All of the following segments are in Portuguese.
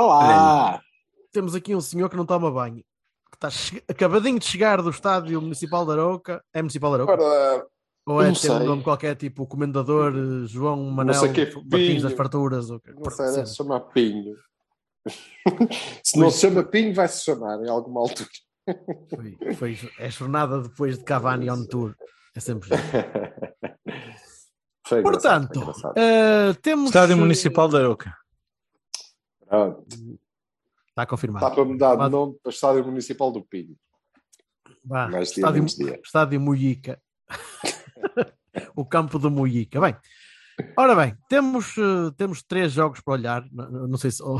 Olá! Temos aqui um senhor que não toma banho. Que está che- acabadinho de chegar do estádio municipal da Arouca. É municipal da Arouca? Ora, Ou é ter um nome qualquer, tipo o Comendador eh, João Manel que é Martins das Farturas? Ou... não sei, deve se chamar Pinho. se não se chama Pinho, vai se chamar em alguma altura. Foi, foi, é jornada depois de Cavani on tour. É sempre engraçado, Portanto, engraçado. eh, temos. Estádio Municipal da Aroca. Pronto, Está confirmado. Está para mudar de nome para Estádio Municipal do Pinho. Mais dia, estádio, dia. estádio Muica. o campo do Muica. Bem, ora bem, temos, eh, temos três jogos para olhar. Não, não sei se. Ou,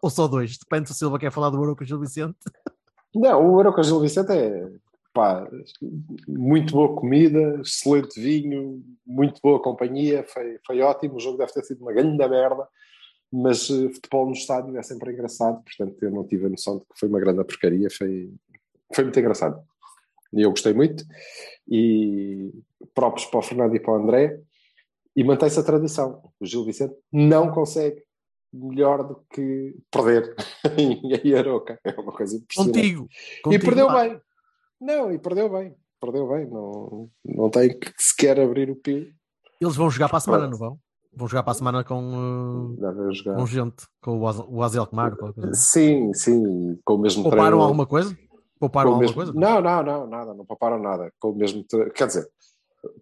ou só dois. Depende se o Silva quer falar do Arouca Gil Vicente. Não, o Aroca Gil Vicente é pá, muito boa comida, excelente vinho, muito boa companhia, foi, foi ótimo. O jogo deve ter sido uma grande merda, mas eh, futebol no estádio é sempre engraçado. Portanto, eu não tive a noção de que foi uma grande porcaria, foi, foi muito engraçado. E eu gostei muito. E próprios para o Fernando e para o André. E mantém-se a tradição. O Gil Vicente não consegue melhor do que perder em Aroca. É uma coisa impressionante. Contigo. E contigo perdeu lá. bem. Não, e perdeu bem. Perdeu bem. Não, não tem que sequer abrir o pio. Eles vão jogar para a semana, Pronto. não vão? Vão jogar para a semana com, jogar. com gente, com o Az- o Azel Kmar. qualquer coisa. Sim, sim. Com o mesmo Pouparam treinador. alguma coisa? Pouparam alguma mesmo- coisa? Não, não, não, nada. Não pouparam nada. Com o mesmo tre- Quer dizer,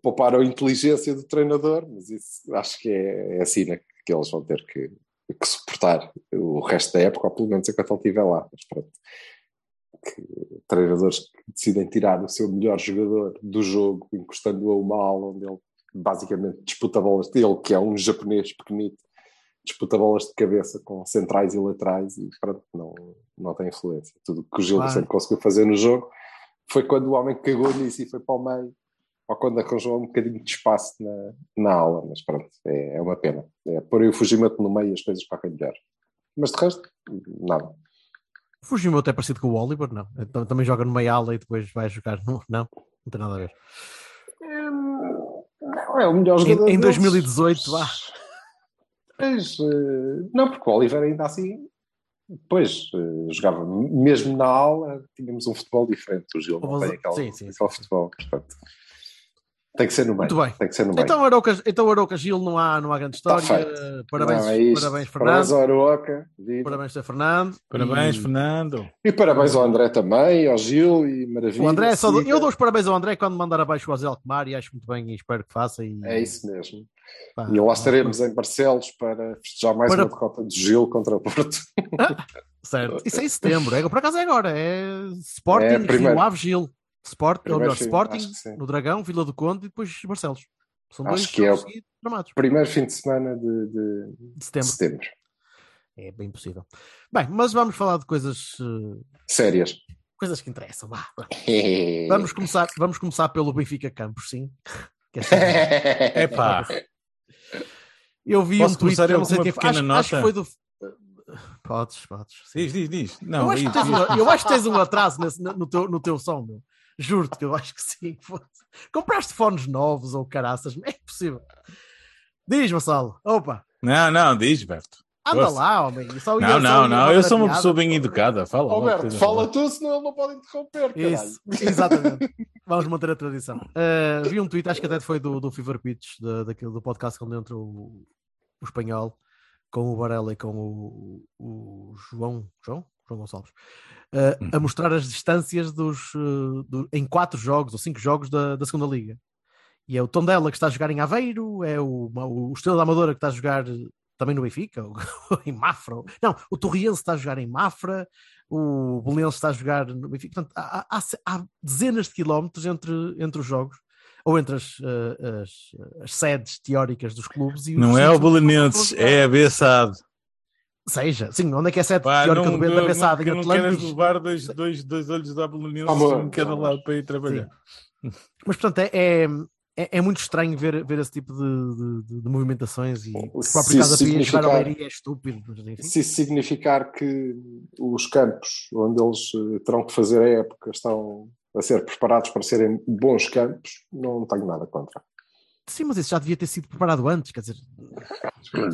pouparam a inteligência do treinador, mas isso acho que é, é assim né, que eles vão ter que, que suportar o resto da época, ou pelo menos enquanto ele estiver lá. Mas pronto. Que treinadores que decidem tirar o seu melhor jogador do jogo, encostando-o a uma aula onde ele basicamente disputa bolas dele, que é um japonês pequenito, disputa bolas de cabeça com centrais e laterais e pronto, não, não tem influência. Tudo que o Gil Claro. sempre conseguiu fazer no jogo foi quando o homem cagou nisso e foi para o meio, ou quando arranjou um bocadinho de espaço na, na aula, mas pronto, é, é uma pena. É pôr aí o Fujimoto no meio e as coisas para melhor. Mas de resto, nada. O Fujimoto é parecido com o Oliver? Não. Então, também joga no meio ala e depois vai jogar. Não, não, não tem nada a ver. Não, é o melhor jogador Em, em deles. 2018, vá. Pois, eh, não, porque o Oliver ainda assim, pois, eh, jogava mesmo na aula, tínhamos um futebol diferente. O Gil não Mas- tem aquele, sim, sim, aquele sim. futebol, portanto. Tem que ser no meio. Muito bem. Tem que ser no meio. Então, Arouca, então Arouca Gil não há, não há grande Tá história. feito. Parabéns, Não, é isto. parabéns, Parabéns Fernando. ao Aroca. viva. Parabéns, Sr. Fernando. Parabéns, E- Fernando. E parabéns ao André também, ao Gil e maravilha. O André, só dou- siga. eu dou os parabéns ao André quando mandar abaixo o Azel Kmar e acho muito bem e espero que faça. E, É isso mesmo. pá, E lá estaremos em Barcelos para festejar mais Para- uma derrota de Gil contra o Porto. Certo. Isso é em setembro. É, por acaso é agora. É Sporting, É, primeiro. Rio Ave, Gil. Sport, ou melhor, sim, Sporting, acho no Dragão, Vila do Conde e depois Barcelos. São Acho dois que é o- dramados Primeiro fim de semana de, de- de setembro. setembro. É bem possível. Bem, mas vamos falar de coisas, eh, Sérias. coisas que interessam. Vá. Vamos começar, vamos começar pelo Benfica Campos, sim. Que é. Epá, Eu vi Posso um tweet, começar eu eu não sei foi. Acho, pequena acho que nota? foi do. Podes, podes. diz, diz, diz. Eu Não, acho, que diz, tens, diz. um- eu acho que tens um atraso nesse- no, teu, no teu som, meu. Juro-te que eu acho que sim. Compraste fones novos ou caraças? É possível. Diz, Vassalo. Opa, não, não, diz, Berto. anda Força. lá, homem. Não, não, não. mandar Eu sou uma piada. pessoa bem educada. Fala. Coisa, fala tu, senão ele não pode interromper, caralho. Isso, exatamente. Vamos manter a tradição. Uh, vi um tweet, acho que até foi do, do Fever Pitch, da- daquele, do podcast onde entra o, o espanhol, com o Varela e com o, o João, João? João Gonçalves, uh, a mostrar as distâncias dos, uh, do- em quatro jogos ou cinco jogos da, da segunda liga. E é o Tondela que está a jogar em Aveiro, é o, o Estrela da Amadora que está a jogar também no Benfica, ou, em Mafra. ou- Não, o Torriense está a jogar em Mafra, o Belenenses está a jogar no Benfica. Portanto, há, há- há dezenas de quilómetros entre, entre os jogos. ou entre as, eh, as- as sedes teóricas dos clubes e Não é o Belenenses, é a Bessade. Seja, sim, onde é que é Pá, teórica não, não, da Bessada? não, Em não queres Atlântico? levar dois, dois, dois olhos da Belenenses Amor, em cada amor. lado para ir trabalhar. Mas, portanto, é, é, é- muito estranho ver, ver esse tipo de, de- de movimentações e o Se próprio isso Pia jogar ao Leiria é estúpido. Mas, enfim. Se isso significar que os campos onde eles eh, terão que fazer a época estão a ser preparados para serem bons campos, não tenho nada contra. Sim, mas isso já devia ter sido preparado antes, quer dizer,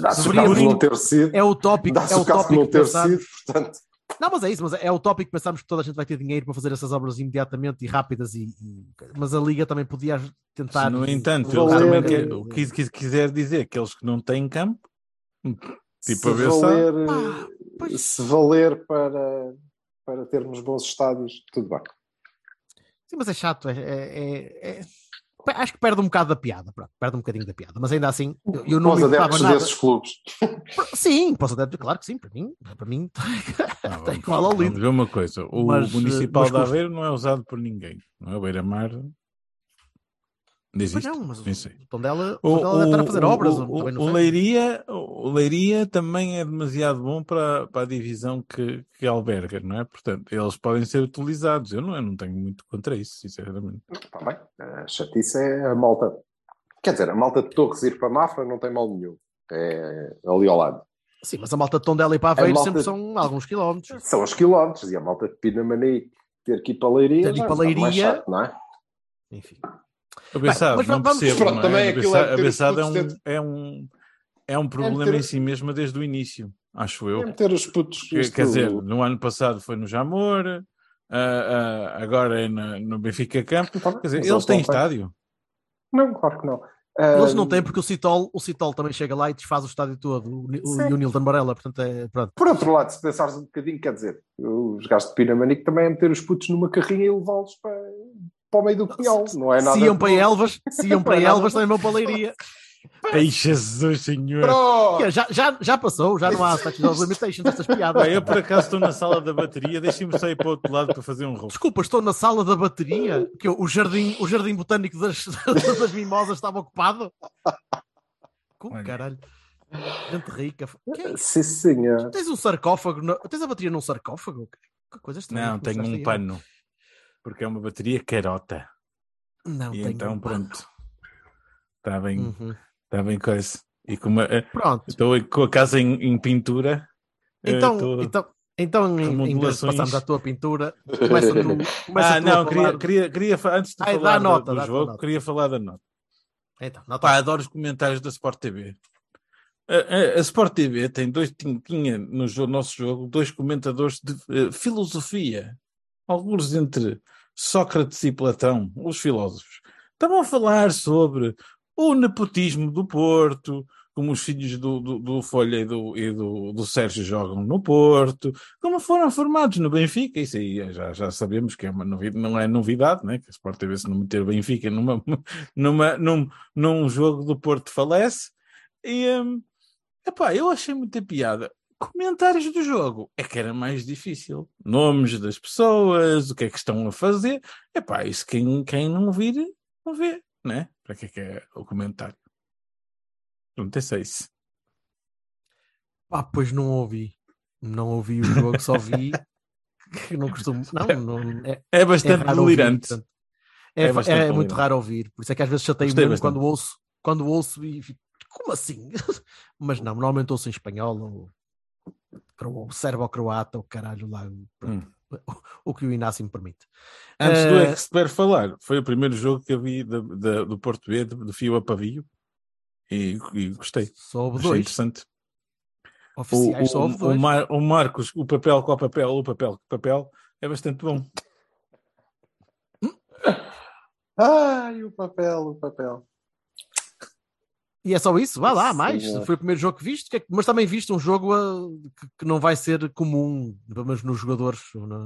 Dá-se o Deveria caso de não ter sido, é o tópico, dá-se é o o caso de tópico não ter pensamos. sido, portanto, Não, mas é isso, mas é o tópico que pensamos que toda a gente vai ter dinheiro para fazer essas obras imediatamente e rápidas, e, e- mas a Liga também podia tentar. No entanto, Vou eles também ler- quer- o que quis- quiser dizer que aqueles que não têm campo, tipo a se Bessade, valer, eh, Pá, pois. se valer para, para termos bons estádios, tudo bem. Sim, mas é chato, é, é- é- é- Acho que perde um bocado da piada, pronto, perde um bocadinho da piada, mas ainda assim, eu, eu não Os me importava adeptos nada. desses clubes. Sim, posso adeptos, claro que sim, para mim, para mim Ah, tem igual ao Vamos lindo. ver uma coisa: o Mas, eh, Municipal mas de. Aveiro não é usado por ninguém, não é? O Beira-Mar Pois existe. não, mas o Tondela, O, o Tondela deve estar a fazer o- obras. o, o. Leiria, o Leiria também é demasiado bom para, para a divisão que, que alberga, não é? Portanto, eles podem ser utilizados. Eu não, eu não tenho muito contra isso, sinceramente. Está bem. A chatice é a malta. Quer dizer, a malta de Torres ir para Mafra não tem mal nenhum. É ali ao lado. Sim, mas a malta de Tondela e para Aveiro malta- sempre são alguns quilómetros. São os quilómetros. E a malta de Pinamanique ter que ir para Leiria. Ter que ir é para Leiria- chato, não é? Enfim. A mas não vamos- percebo. Pronto, não é? também A aquilo é Bessade é putos um, é um, é um problema meter- em si mesma desde o início, acho eu. É meter os putos. Quer- Quer dizer, no ano passado foi no Jamor, ah, ah, agora é na- no Benfica Campo. Tá bem, Quer dizer, mas eles têm estádio. Não, claro que não. Eles não têm porque o Citol, o Citol também chega lá e desfaz o estádio todo, o, o, Sim. e o Nilton Barella, portanto é pronto. Por outro lado, se pensares um bocadinho, quer dizer, os gajos de Pinamanique também é meter os putos numa carrinha e levá-los para, para o meio do pinhal. Não é nada. Se iam para Elvas, se iam para é Elvas, também vão para a Leiria. Ai, Jesus, senhor. Já, já, já passou, já não há statute of limitations destas piadas. Bem, eu por acaso estou na sala da bateria, deixem-me sair para o outro lado para fazer um roubo. Desculpa, estou na sala da bateria, que eu- o, jardim, o jardim botânico das, das mimosas estava ocupado. Como caralho? Gente rica. Que é isso? Sim, senhor. Tens um sarcófago? na- Tens a bateria num sarcófago? Que coisa estranha. Não, tenho um aí. Porque é uma bateria carota. Não, E então, pronto. Está bem, Uhum. bem coisa. E com uma, eh, Pronto. estou com a casa em, em pintura. eh, Então, estou- então, então em, em vez de remodelações. passarmos à tua pintura, começa tu, começa ah, tu não, queria, queria, queria, antes de Ai, falar do- nota, do, jogo, nota. queria falar da nota. Então, nota. Pá, adoro os comentários da Sport TV. A, a- a Sport TV tem dois, tin- tinha no nosso jogo dois comentadores de eh, filosofia, alguns entre Sócrates e Platão, os filósofos. Estavam a falar sobre o nepotismo do Porto, como os filhos do, do, do Folha e, do, e do, do Sérgio jogam no Porto, como foram formados no Benfica. Isso aí já, já sabemos que é uma novidade, não é novidade, né? que a Sport TV, se não meter Benfica numa, numa, num, num jogo do Porto, falece. E, hum, epá, eu achei muita piada. Comentários do jogo é que era mais difícil. Nomes das pessoas, o que é que estão a fazer. Epá, isso quem, quem não vir, não vê, né? Para que é que é o comentário? Pronto, é isso. Ah, pois não ouvi. Não ouvi o jogo, só vi que não costumo. Não, não é, É é bastante ouvir, delirante. portanto. É, É é bastante muito delirante. raro ouvir, por isso é que às vezes chatei Gostei mesmo bastante. quando ouço, quando ouço e fico, como assim? Mas não, normalmente ouço em espanhol ou serbo-croata ou caralho lá, Hum. o, o que o Inácio me permite. Antes do Eh, expert falar, foi o primeiro jogo que eu vi da- da- do Porto B, de, de fio a pavio, e, e gostei. Achei dois interessante. O, oficiais, o, o, dois. Mar- o Marcos, o papel com o papel, o papel com o papel, é bastante bom. Ai, o papel, o papel. E é só isso? Vá lá, mais. Senhor. Foi o primeiro jogo que viste, é mas também viste um jogo ah, que, não vai ser comum, pelo menos nos jogadores,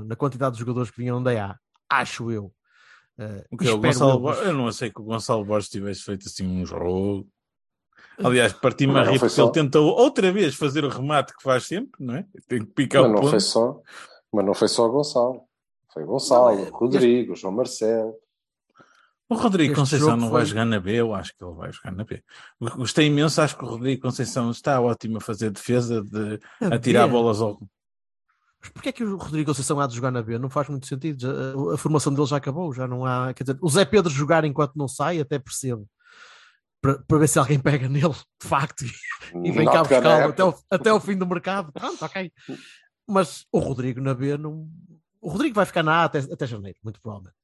na, quantidade de jogadores que vinham da A. Acho eu. O que é o espero Gonçalo eu, mas- Eu não sei que o Gonçalo Borges tivesse feito assim um jogo. Aliás, parti-me a rir porque ele só. tentou outra vez fazer o remate que faz sempre, não é? Tem que picar Mas o não, ponto. foi só, mas não foi só o Gonçalo. Foi o Gonçalo, Não, é- Rodrigo, João Marcelo. O Rodrigo Este Conceição não vai foi- jogar na B, eu acho que ele vai jogar na B. Gostei imenso, acho que o Rodrigo Conceição está ótimo a fazer defesa, de A a tirar B? bolas ao. Mas porquê é que o Rodrigo Conceição há de jogar na B? Não faz muito sentido. A, a formação dele já acabou, já não há. Quer dizer, o Zé Pedro jogar enquanto não sai, até percebo. Para, para ver se alguém pega nele, de facto, e vem Not cá buscá-lo até, o- até o fim do mercado. Pronto, ok. Mas o Rodrigo na B não. O Rodrigo vai ficar na A até, até janeiro, muito provavelmente.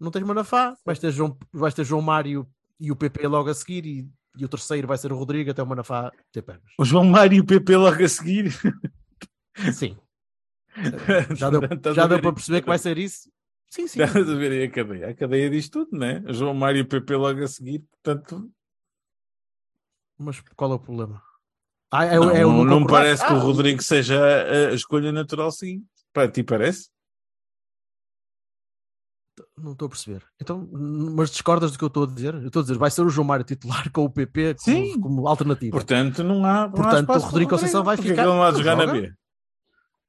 Não tens Manafá, vais ter João, vais ter João Mário e o PP logo a seguir, e, e o terceiro vai ser o Rodrigo até o Manafá ter pernas. O João Mário e o PP logo a seguir. Sim. Já deu, já deu para perceber que vai ser isso? Sim, sim. Estás a ver aí a cadeia. A cadeia diz tudo, né? O João Mário e o PP logo a seguir. Portanto, Mas qual é o problema? Ah, é, não, é não, não parece que Ah, o Rodrigo seja a, escolha natural seguinte. Para ti parece? Não estou a perceber. Então, mas discordas do que eu estou a dizer? Eu estou a dizer, vai ser o João Mário titular com o PP como, Sim. como alternativa. Portanto, não há. não há Portanto, espaço o Rodrigo Conceição vai Porque ficar- ele não há de jogar na. B.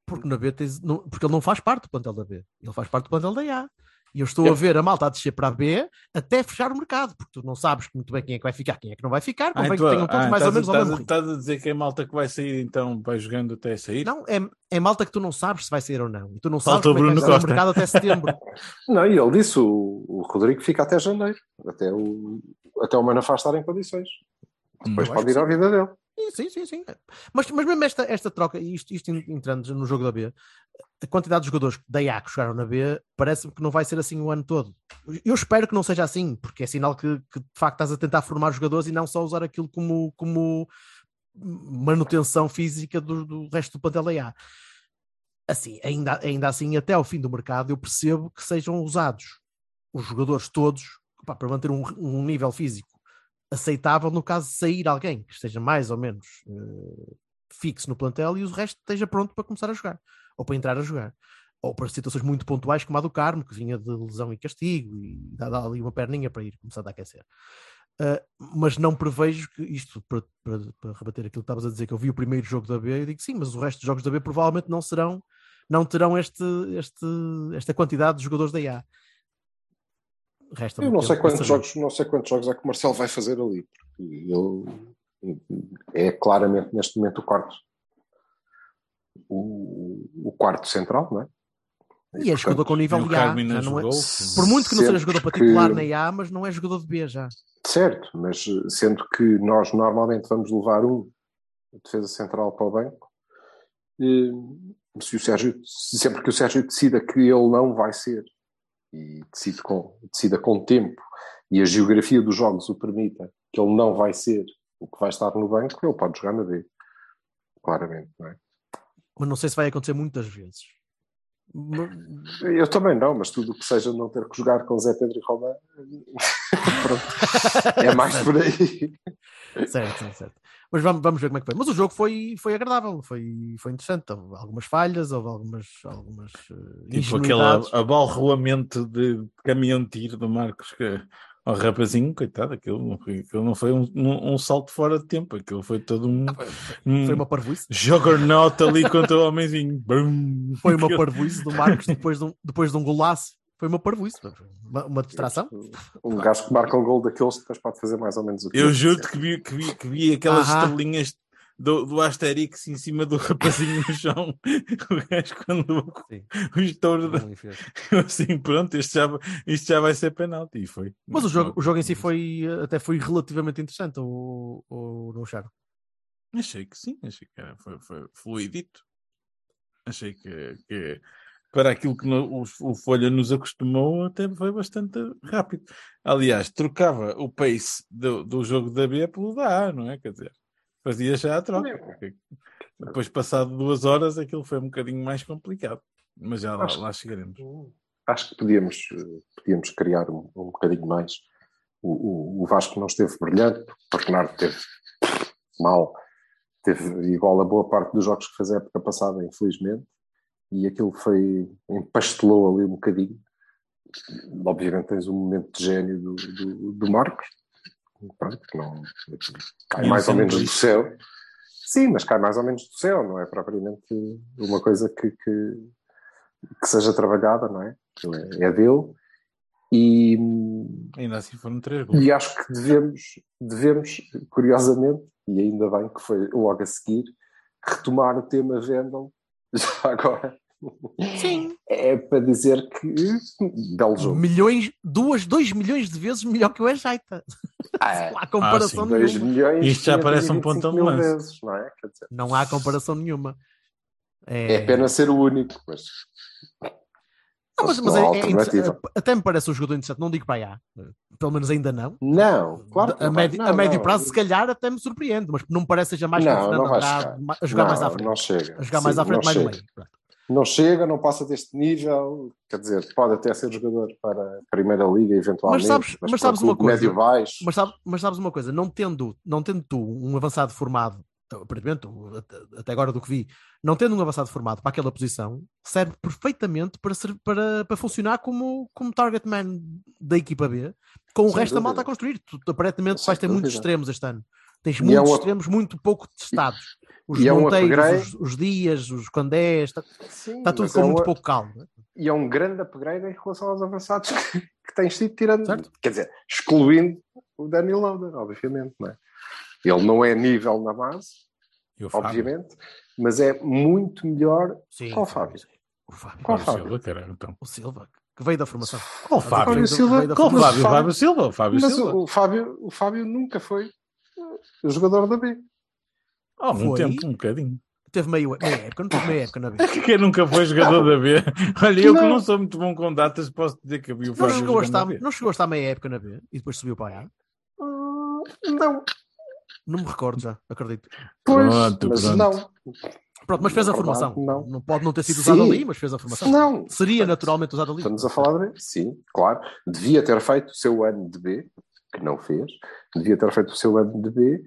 Porque na B tens, não- porque ele não faz parte do plantel da B. Ele faz parte do plantel da A. E eu estou Eu- a ver a malta a descer para a B até fechar o mercado, porque tu não sabes muito bem quem é que vai ficar, quem é que não vai ficar, convém então, que tenham todos ah, mais ou estás menos ao estás mesmo a- ritmo. Estás a dizer que a malta que vai sair, então, vai jogando até sair? Não, é, é malta que tu não sabes se vai sair ou não. E tu não Falta sabes o como é que vai o mercado até setembro. Não, e ele disse, o, o Rodrigo fica até janeiro, até o, até o Manafá estar em condições. Depois Eu acho pode ir à vida dele. Sim, sim, sim. Mas, mas mesmo esta, esta troca, e isto, isto entrando no jogo da B, a quantidade de jogadores da IA que jogaram na B parece-me que não vai ser assim o ano todo. Eu espero que não seja assim, porque é sinal que, que, de facto estás a tentar formar jogadores e não só usar aquilo como, como manutenção física do, do resto do plantel da IA. Assim, ainda, ainda assim, até ao fim do mercado, eu percebo que sejam usados os jogadores todos para manter um, um nível físico aceitável no caso de sair alguém que esteja mais ou menos eh, fixo no plantel e o resto esteja pronto para começar a jogar ou para entrar a jogar ou para situações muito pontuais como a do Carmo que vinha de lesão e castigo e dá, dá ali uma perninha para ir começando a aquecer Uh, mas não prevejo que isto para, para, para rebater aquilo que estavas a dizer que eu vi o primeiro jogo da B e digo sim, mas o resto dos jogos da B provavelmente não serão não terão este, este, esta quantidade de jogadores da IA Resta Eu não sei, quantos jogos, não sei quantos jogos é que o Marcelo vai fazer ali. Porque ele é claramente neste momento o quarto. O, o quarto central, não é? E é jogador com nível E de A. Não é-. Por muito que não seja jogador para que- titular na A, mas não é jogador de B já. Certo, mas eh, sendo que nós normalmente vamos levar um defesa central para o banco, eh, se o Sérgio, sempre que o Sérgio decida que ele não vai ser e decide com, decida com tempo e a geografia dos jogos o permita que ele não vai ser o que vai estar no banco, ele pode jogar na B. Claramente, não é? Mas não sei se vai acontecer muitas vezes. Eu também não, mas tudo o que seja não ter que jogar com Zé Pedro e pronto, é mais por aí. certo, certo, certo. Mas vamos, vamos ver como é que foi. Mas o jogo foi, foi agradável, foi, foi interessante. Houve algumas falhas, houve algumas, algumas uh, Tipo aquele abalroamento de caminhão de tiro do Marcos que ao rapazinho, coitado, aquilo não foi, aquilo não foi um, um- um salto fora de tempo, aquilo foi todo um, um Foi uma parvoíce. juggernaut ali contra o homenzinho. Brum. Foi uma parvoíce do Marcos depois de um, depois de um golaço. Foi uma parvoíce. Uma, uma distração. Um gajo que marca um gol daqueles depois pode fazer mais ou menos o que Eu ele juro quiser. que vi, que vi, que vi aquelas Aham. estrelinhas do, do Asterix em cima do rapazinho no chão. O gajo quando Sim. o estouro da- eu assim, pronto, isto já, isto já vai ser penalti. E foi. Mas o jogo, o jogo em si foi até foi relativamente interessante, o, o, no Charo. Achei que sim, achei que era, foi, foi fluidito. Achei que, que para aquilo que no- o, o Folha nos acostumou, até foi bastante rápido. Aliás, trocava o pace do, do jogo da B pelo da A, não é? Quer dizer, fazia já a troca. Depois, passado duas horas, aquilo foi um bocadinho mais complicado. Mas já lá, Acho- lá chegaremos. Acho que podíamos, eh, podíamos criar um, um bocadinho mais. O, o, o Vasco não esteve brilhante, porque o Bernardo teve mal, teve igual a boa parte dos jogos que fez a época passada, infelizmente, e aquilo foi, empastelou ali um bocadinho. Obviamente tens um momento de gênio do, do, do Marcos, pronto, que não, cai mais ou menos do céu. Sim, mas cai mais ou menos do céu, não é propriamente uma coisa que, que, que seja trabalhada, não é? É, é dele. E, Ainda assim foram três gols. e acho que devemos, devemos, curiosamente, e ainda bem que foi logo a seguir, retomar o tema Vendel, já agora. Sim. É para dizer que belo jogo. Milhões, duas, dois milhões de vezes melhor que o Ejaita. Ah, é. Não há comparação sim. Dois nenhuma. milhões Isto já parece um 525 pontão de lança. vezes, não é? Quer dizer, Não há comparação nenhuma. é pena ser o único, mas Não, mas, fosse mas uma é- é até me parece um jogador interessante. Não digo para aí, pelo menos ainda não. Não, claro que a não médio, Não, a médio não. prazo, se calhar, até me surpreende, mas não me parece que seja mais que o Não, Fernando não a jogar Não, mais à frente. Não chega. A jogar Sim, mais à frente, não mais no chega. meio. Pronto. Não chega, não passa deste nível. Quer dizer, pode até ser jogador para a Primeira Liga, eventualmente. Mas sabes- mas para sabes uma coisa? Médio-baixo. Mas, sabe- mas sabes uma coisa, não tendo, não tendo tu um avançado formado, aparentemente, até- agora do que vi, não tendo um avançado formado para aquela posição, serve perfeitamente para, ser, para, para funcionar como, como target man da equipa B, com o Sem resto da dúvida. malta a construir. Tu, aparentemente Sem vais ter muitos dúvida. extremos este ano. Tens E muitos é um extremos muito pouco testados. Os e é um Monteiros, os, os Dias, os Candés, está, Sim, está tudo com é muito um- pouco calmo. né? E é um grande upgrade em relação aos avançados que, que tens sido tirando. Certo. Quer dizer, excluindo o Danny Lauder, obviamente. Não é? Ele não é nível na base, E o Fábio? obviamente, mas é muito melhor. Sim, Qual Fábio? O Fábio. Qual Fábio Fábio? Silva, caralho, então. O Silva, que veio da formação. Qual Veio Fábio? Silva? da Qual formação. Fábio? Fábio- Fábio Silva? o Fábio Mas Silva? o, o Fábio, o Fábio nunca foi uh, jogador da B. Há algum Foi? tempo, um bocadinho. Teve meio, meia época, não teve meia época na B. Quem nunca foi jogador da B? Olha, eu que Não. não sou muito bom com datas, posso dizer que havia o Não chegou, a estar, B. não chegou a estar meia época na B e depois subiu para a A. Hum, não, Não me recordo já, acredito. pois, Pronto, mas pronto. não. Pronto, mas fez a formação. não. Não pode não ter sido usado Sim. ali, mas fez a formação. Não. Seria naturalmente usado ali. Estamos a falar de B? Sim, claro. Devia ter feito o seu ano de B, que não fez. Devia ter feito o seu ano de B,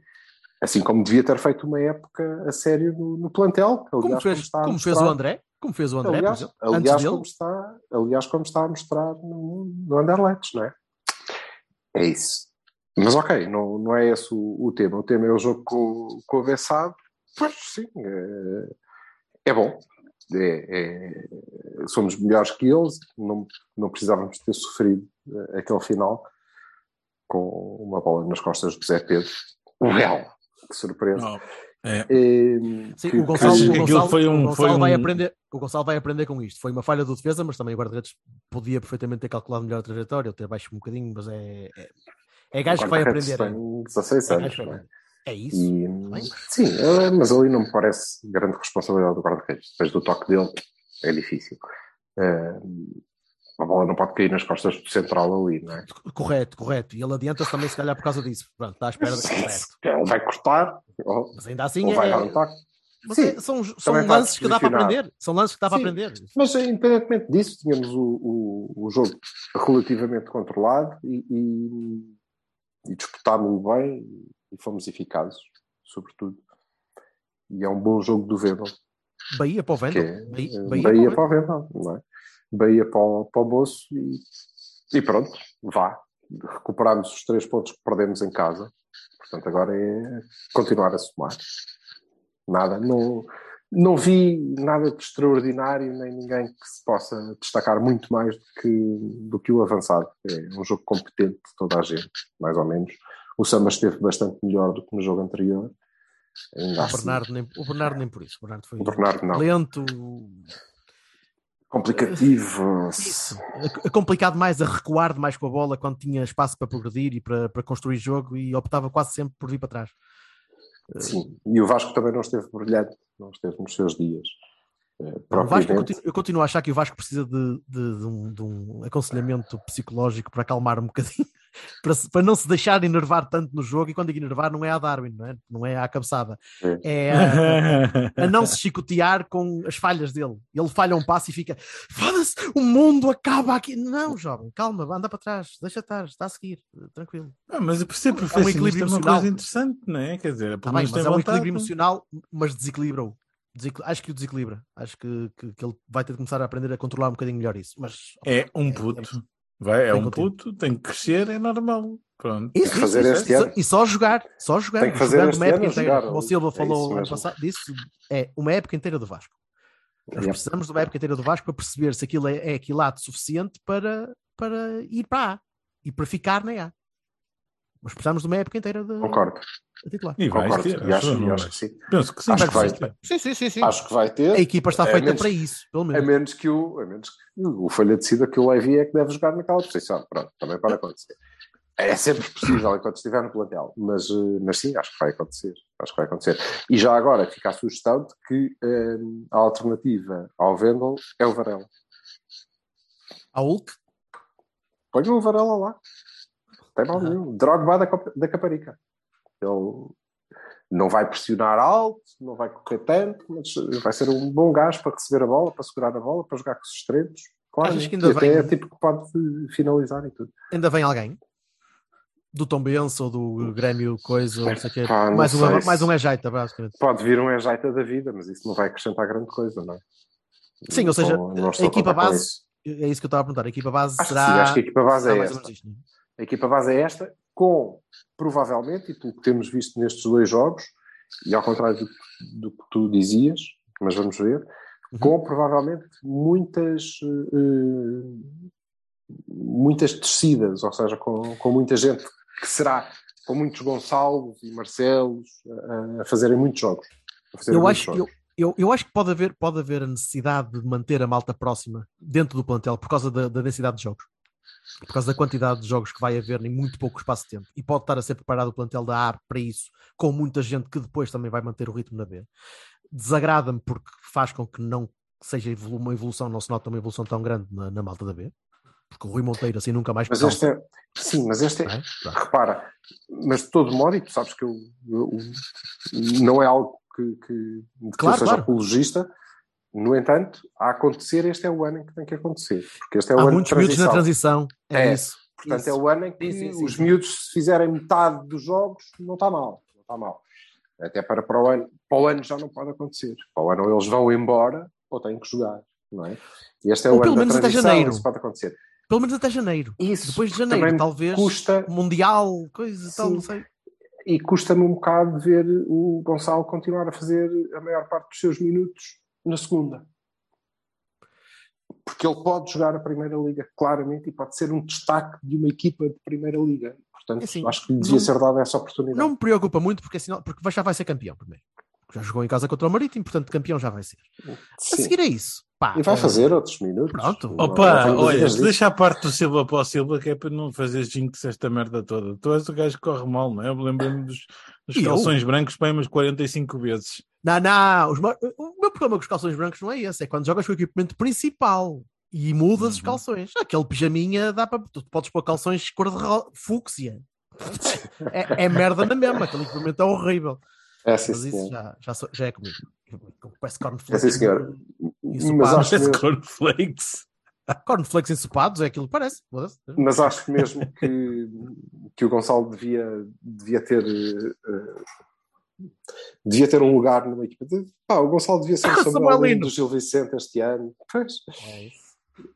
assim como devia ter feito uma época a sério no, no plantel. Como Aliás, fez, está a como fez o André? Como fez o André, aliás, aliás, como está, aliás, como está a mostrar no, no Anderlecht, não é? É isso. Mas ok, não, não é esse o, o tema. O tema é o jogo com, com o Bessado. Pois sim, é, é bom. É- é- somos melhores que eles. Não, não precisávamos ter sofrido eh, aquele final com uma bola nas costas do Zé Pedro. Well, que surpresa. Não, é. Eh, Sim, que- o Gonçalo, que o Gonçalo, foi um- o Gonçalo foi vai um- aprender, o Gonçalo vai aprender com isto. Foi uma falha do defesa, mas também o guarda-redes podia perfeitamente ter calculado melhor a trajetória, ou ter baixo um bocadinho, mas é, é, é gajo que vai aprender. tem 16 É, anos. vai não é? É isso. E, sim, eh, mas ali não me parece grande responsabilidade do guarda-redes. Depois do toque dele, é difícil. Eh, a bola não pode cair nas costas do central ali, não é? Correto, correto. E ele adianta-se também, se calhar, por causa disso. Pronto, está à espera de. Ele vai cortar, ou, Mas ainda assim ou vai é- dar um mas Sim, é- são, são lances que dá para aprender. São lances que dá para Sim. aprender. Mas eh, independentemente disso, tínhamos o, o, o jogo relativamente controlado e, e, e disputámos-lo bem e fomos eficazes, sobretudo. E é um bom jogo do Vendel. Bahia para o Vendel. é Bahia, Bahia Bahia para o para o Vendel, não é? Bahia para o, para o Moço e, e pronto, vá. Recuperámos os três pontos que perdemos em casa. Portanto, agora é continuar a somar. Nada, não, não vi nada de extraordinário, nem ninguém que se possa destacar muito mais do que, do que o avançado. É um jogo competente de toda a gente, mais ou menos. O Samba esteve bastante melhor do que no jogo anterior. O assim, Bernardo, nem, o Bernardo nem por isso. O Bernardo foi o Bernardo lento. Complicativo. Isso. É complicado mais a recuar demais com a bola quando tinha espaço para progredir e para, para construir jogo e optava quase sempre por vir para trás. Sim, e o Vasco também não esteve brilhante, não esteve nos seus dias. Eh, O Vasco, eu, continuo, eu continuo a achar que o Vasco precisa de, de- de um, de um aconselhamento psicológico para acalmar um bocadinho, para, se- para não se deixar enervar tanto no jogo. E quando digo enervar, não é a Darwin, não é, não é à cabeçada, é a, a não se chicotear com as falhas dele. Ele falha um passo e fica: foda-se, o mundo acaba aqui. Não, jovem, calma, anda para trás, deixa estar, está a seguir, tranquilo. Ah, mas eu percebo É um equilíbrio é uma emocional. coisa interessante, não é? Quer dizer, Tá pelo bem, mas tem é um vontade. equilíbrio emocional, mas desequilibra-o. Acho que o desequilibra. Acho que, que, que ele vai ter de começar a aprender a controlar um bocadinho melhor isso. Mas É um puto. Vai, é um contigo. puto, tem que crescer, é normal. Pronto. Isso, que fazer isso, este isso. ano. E só jogar, só jogar. Tem que fazer Jogando este uma época inteira. jogar. O Silva É falou isso ano passado, disso é uma época inteira do Vasco. Nós precisamos de uma época inteira do Vasco para perceber se aquilo é, é quilate suficiente para, para ir para A e para ficar na A. Mas precisamos de uma época inteira de, Concordo, de titular. E vais concordo. ter, E acho, acho, e acho vai? que sim. Penso que sim. Acho que vai vai ter. Sim, sim, sim, sim. Acho que vai ter. A equipa está A feita menos- para isso, pelo A menos. menos que o, a menos que o Folha decida que o Levi é que deve jogar naquela posição. Pronto, também pode acontecer. É sempre possível enquanto estiver no plantel, mas, eh, mas sim, acho que vai acontecer. Acho que vai acontecer. E já agora fica a sugestão de que eh, a alternativa ao Vendel é o Varela. A Hulk, Ponham o Varela lá. Tem mal Ah. nenhum. Drogba da, da Caparica. Ele não vai pressionar alto, não vai correr tanto, mas vai ser um bom gajo para receber a bola, para segurar a bola, para jogar com os extremos. Claro, Achas que ainda e até vem- é tipo que pode finalizar e tudo. ainda vem alguém? Do Tom Benz ou do Grêmio Coisa, ou não sei o quê. Pá, mais, uma, mais um ajeita, basicamente. Pode vir um ejeita da vida, mas isso não vai acrescentar grande coisa, não é? Sim, Não ou seja, a equipa base, é isso que eu estava a perguntar, a equipa base Acho que será... sim, acho que a equipa base é esta. menos isto? A equipa base é esta, com provavelmente, e pelo que temos visto nestes dois jogos, e ao contrário do, do que tu dizias, mas vamos ver, Uhum. com provavelmente muitas eh, muitas descidas, ou seja, com, com muita gente que será com muitos Gonçalos e Marcelos a, a fazerem muitos jogos. fazerem Eu muitos acho, jogos. eu, eu, eu acho que pode haver, pode haver a necessidade de manter a malta próxima dentro do plantel por causa da, da densidade de jogos. Por causa da quantidade de jogos que vai haver em muito pouco espaço de tempo. E pode estar a ser preparado o plantel da A para isso, com muita gente que depois também vai manter o ritmo na B. Desagrada-me porque faz com que não seja uma evolução, não se nota uma evolução tão grande na, na malta da B. Porque o Rui Monteiro assim nunca mais Mas este é, sim, mas este é, é? Repara, mas de todo modo, e tu sabes que eu, eu- não é algo que, que, que Claro, eu seja claro. apologista, no entanto, a acontecer, este é o ano em que tem que acontecer, porque este é o Há ano muitos de miúdos na transição. É, É. isso. Portanto, Isso. é o ano em que Sim, sim, sim, os sim. miúdos, se fizerem metade dos jogos, não está mal. Não está mal. Até para, para, o ano, para o ano já não pode acontecer. Para o ano ou eles vão embora ou têm que jogar. Não é? E este é Ou o pelo ano menos da até transição, janeiro. isso pode acontecer. Pelo menos até janeiro. Isso Depois de janeiro, talvez. custa, Mundial, coisa e tal, não sei. e custa-me um bocado ver o Gonçalo continuar a fazer a maior parte dos seus minutos na segunda. Porque ele pode jogar a Primeira Liga, claramente, e pode ser um destaque de uma equipa de Primeira Liga. Portanto, Assim, acho que lhe devia não- ser dada essa oportunidade. Não me preocupa muito porque, assim, porque já vai ser campeão primeiro. Já jogou em casa contra o Marítimo, portanto campeão já vai ser. A Sim. seguir é isso. Pá, E vai eh, fazer outros minutos. Pronto. Não- não Opa, olha, disso. deixa a parte do Silva para o Silva, que é para não fazer jinx esta merda toda. Tu és o gajo que corre mal, não é? Eu lembro-me dos, dos E eu? calções brancos bem umas 45 vezes. Não, não. os o meu problema com os calções brancos não é esse. É quando jogas com o equipamento principal e mudas os Uhum. calções. Aquele pijaminha dá para. Tu podes pôr calções cor de ro- fúcsia. É, é merda na mesma. Aquele equipamento é horrível. É, sim, Mas isso senhor. já, já, já é comigo. Parece É, cornflakes. sim, senhor. Ensopado. Mas acho, cornflakes. Cornflakes ensopados é aquilo que parece. mas acho que mesmo que, que o Gonçalo devia, devia ter eh, devia ter um lugar numa equipa. De, pá, o Gonçalo devia ser o Samuel do Gil Vicente este ano. Pois. É isso.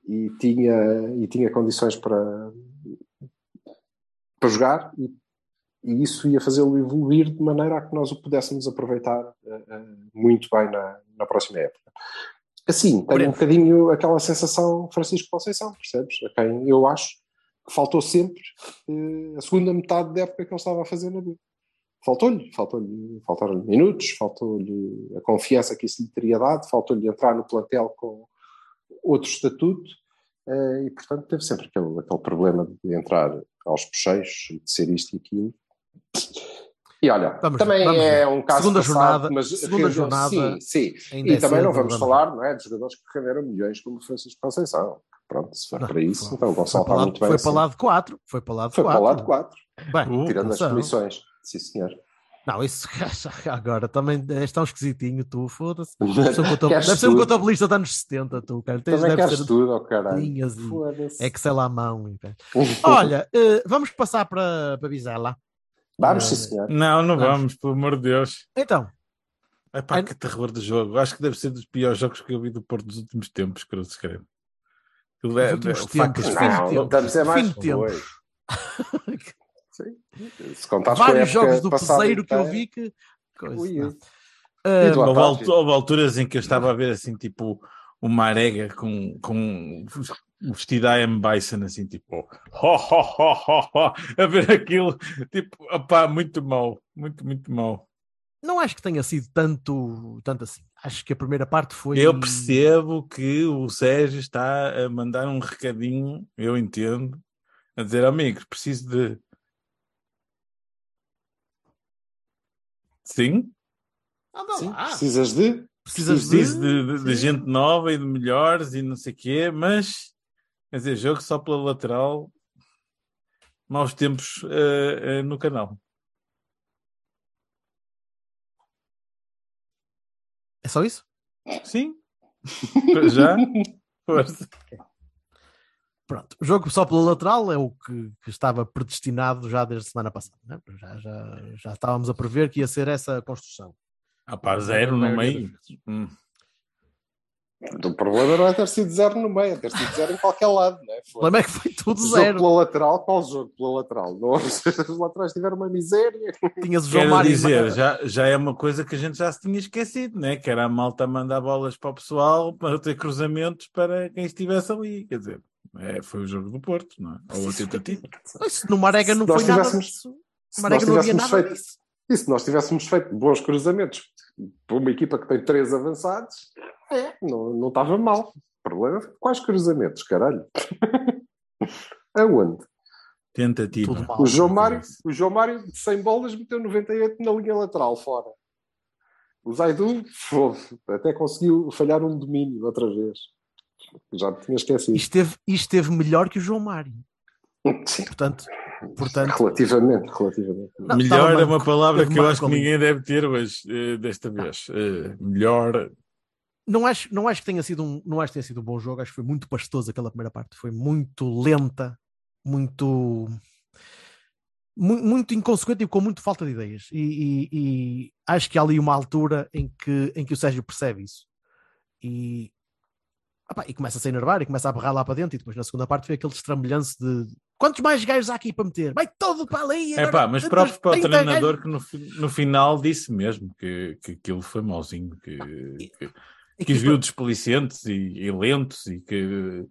e tinha, e tinha condições para, para jogar e, e isso ia fazê-lo evoluir de maneira a que nós o pudéssemos aproveitar eh, eh, muito bem na, na próxima época. Assim, tenho um bocadinho aquela sensação Francisco Conceição, percebes? A quem eu acho que faltou sempre eh, a segunda metade da época que ele estava a fazer na B. Faltou-lhe, faltou-lhe, faltaram-lhe minutos, faltou-lhe a confiança que isso lhe teria dado, faltou-lhe entrar no plantel com outro estatuto eh, e, portanto, teve sempre aquele, aquele problema de entrar aos puxeios, de ser isto e aquilo. E olha, Vamos- também vamos é um caso Segunda passado, jornada- mas segunda jornada sim, sim. E é também não vamos falar não é, de jogadores que renderam milhões como o Francisco Conceição. Pronto, se for Não, para isso, foi- então o Gonçalo está muito bem Foi assim. para lá de 4. Foi para lá de Foi para 4. lá de 4, Bem, Uh, tirando as comissões. Sim, senhor. Não, isso agora também és tão esquisitinho, tu, foda-se. Deve ser um contabilista, ser um dos anos 70, tu, cara. Tens, Também deve queres ser tudo, oh caralho. linhas e Foda-se. Excel à mão. e, cara. Olha, eh, vamos passar para, para Bizela. Vamos, Eh, sim, senhor. Não, não Vamos. vamos, pelo amor de Deus. Então, É pá, que terror de jogo. Acho que deve ser dos piores jogos que eu vi do Porto dos últimos tempos, que se creio. Aquilo é- últimos é- tempos, facas. Não, tempo. estamos a mais Fim de tempo. foi. Sim. Se contares vários época jogos do peseiro que eu inteira- vi que. Coisa, não. altu- houve alturas em que eu estava a ver assim, tipo, uma arega com, com vestido a M. Bison, assim, tipo, ho, ho, ho, ho, ho, a ver aquilo, tipo, opá, muito mau, muito, muito mau. Não acho que tenha sido tanto, tanto assim. Acho que a primeira parte foi. Eu percebo que o Sérgio está a mandar um recadinho, eu entendo, a dizer, amigos, preciso de. Sim, não, Sim, ah, precisas de. precisas de. de, de- de gente nova e de melhores e não sei o quê, mas, quer dizer, jogo só pela lateral, maus tempos eh, eh, no canal. É só isso? Sim, Para já, força. Pronto. O jogo só pela lateral é o que, que estava predestinado já desde a semana passada. né? Já, já, já estávamos a prever que ia ser essa a construção. Ah pá, zero no meio. Hum. O problema não é ter sido zero no meio, é ter sido zero em qualquer lado, não é? O problema é que foi tudo Jogo zero. pela lateral, qual jogo pela lateral? Não, os laterais tiveram uma miséria. Tinhas o João Quero Mário. dizer, já, já é uma coisa que a gente já se tinha esquecido, né? que era a malta mandar bolas para o pessoal para ter cruzamentos para quem estivesse ali. Quer dizer, é, foi o jogo do Porto, não é? Ou a tentativa. Isso no Marega não Se foi nada tivéssemos- disso. Se Marega não havia nada feito, disso. e se nós tivéssemos feito bons cruzamentos para uma equipa que tem três avançados, é, não, não estava mal. O problema foi quais cruzamentos, caralho? Aonde? Tentativa. Mal. O João Mário, o João Mário, de 100 bolas, meteu 98 na linha lateral, fora. O Zaidu, até conseguiu falhar um domínio outra vez. Já me tinha esquecido. Isto teve, isto teve melhor que o João Mário. Sim, Portanto, portanto relativamente, relativamente. Não, melhor é uma palavra que eu acho que ninguém deve ter hoje, eh, desta vez. Eh, melhor. Não acho, não acho que tenha sido um, não acho que tenha sido um bom jogo, acho que foi muito pastoso aquela primeira parte, foi muito lenta, muito mu- muito inconsequente e com muito falta de ideias. E, e- e acho que há ali uma altura em que, em que o Sérgio percebe isso. E, opá, e começa a se enervar e começa a berrar lá para dentro. E depois na segunda parte foi aquele estrambelhanço de quantos mais gajos há aqui para meter? Vai todo para ali! É pá, mas próprio para o 30 treinador gajos." que no, no final disse mesmo que, que aquilo foi mauzinho, que, que, que os viu desplicentes e, e lentos e que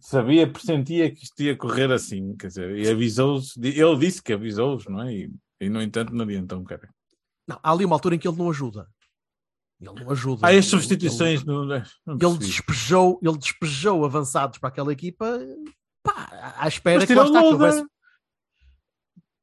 sabia, pressentia que isto ia correr assim, quer dizer, e avisou-os, ele disse que avisou-os, não é? E, e no entanto não adiantou, cara. Não, há ali uma altura em que ele não ajuda. Ele não ajuda. Há as substituições ele- no. não ele despejou, ele despejou avançados para aquela equipa pá, à espera que lá está, que houvesse.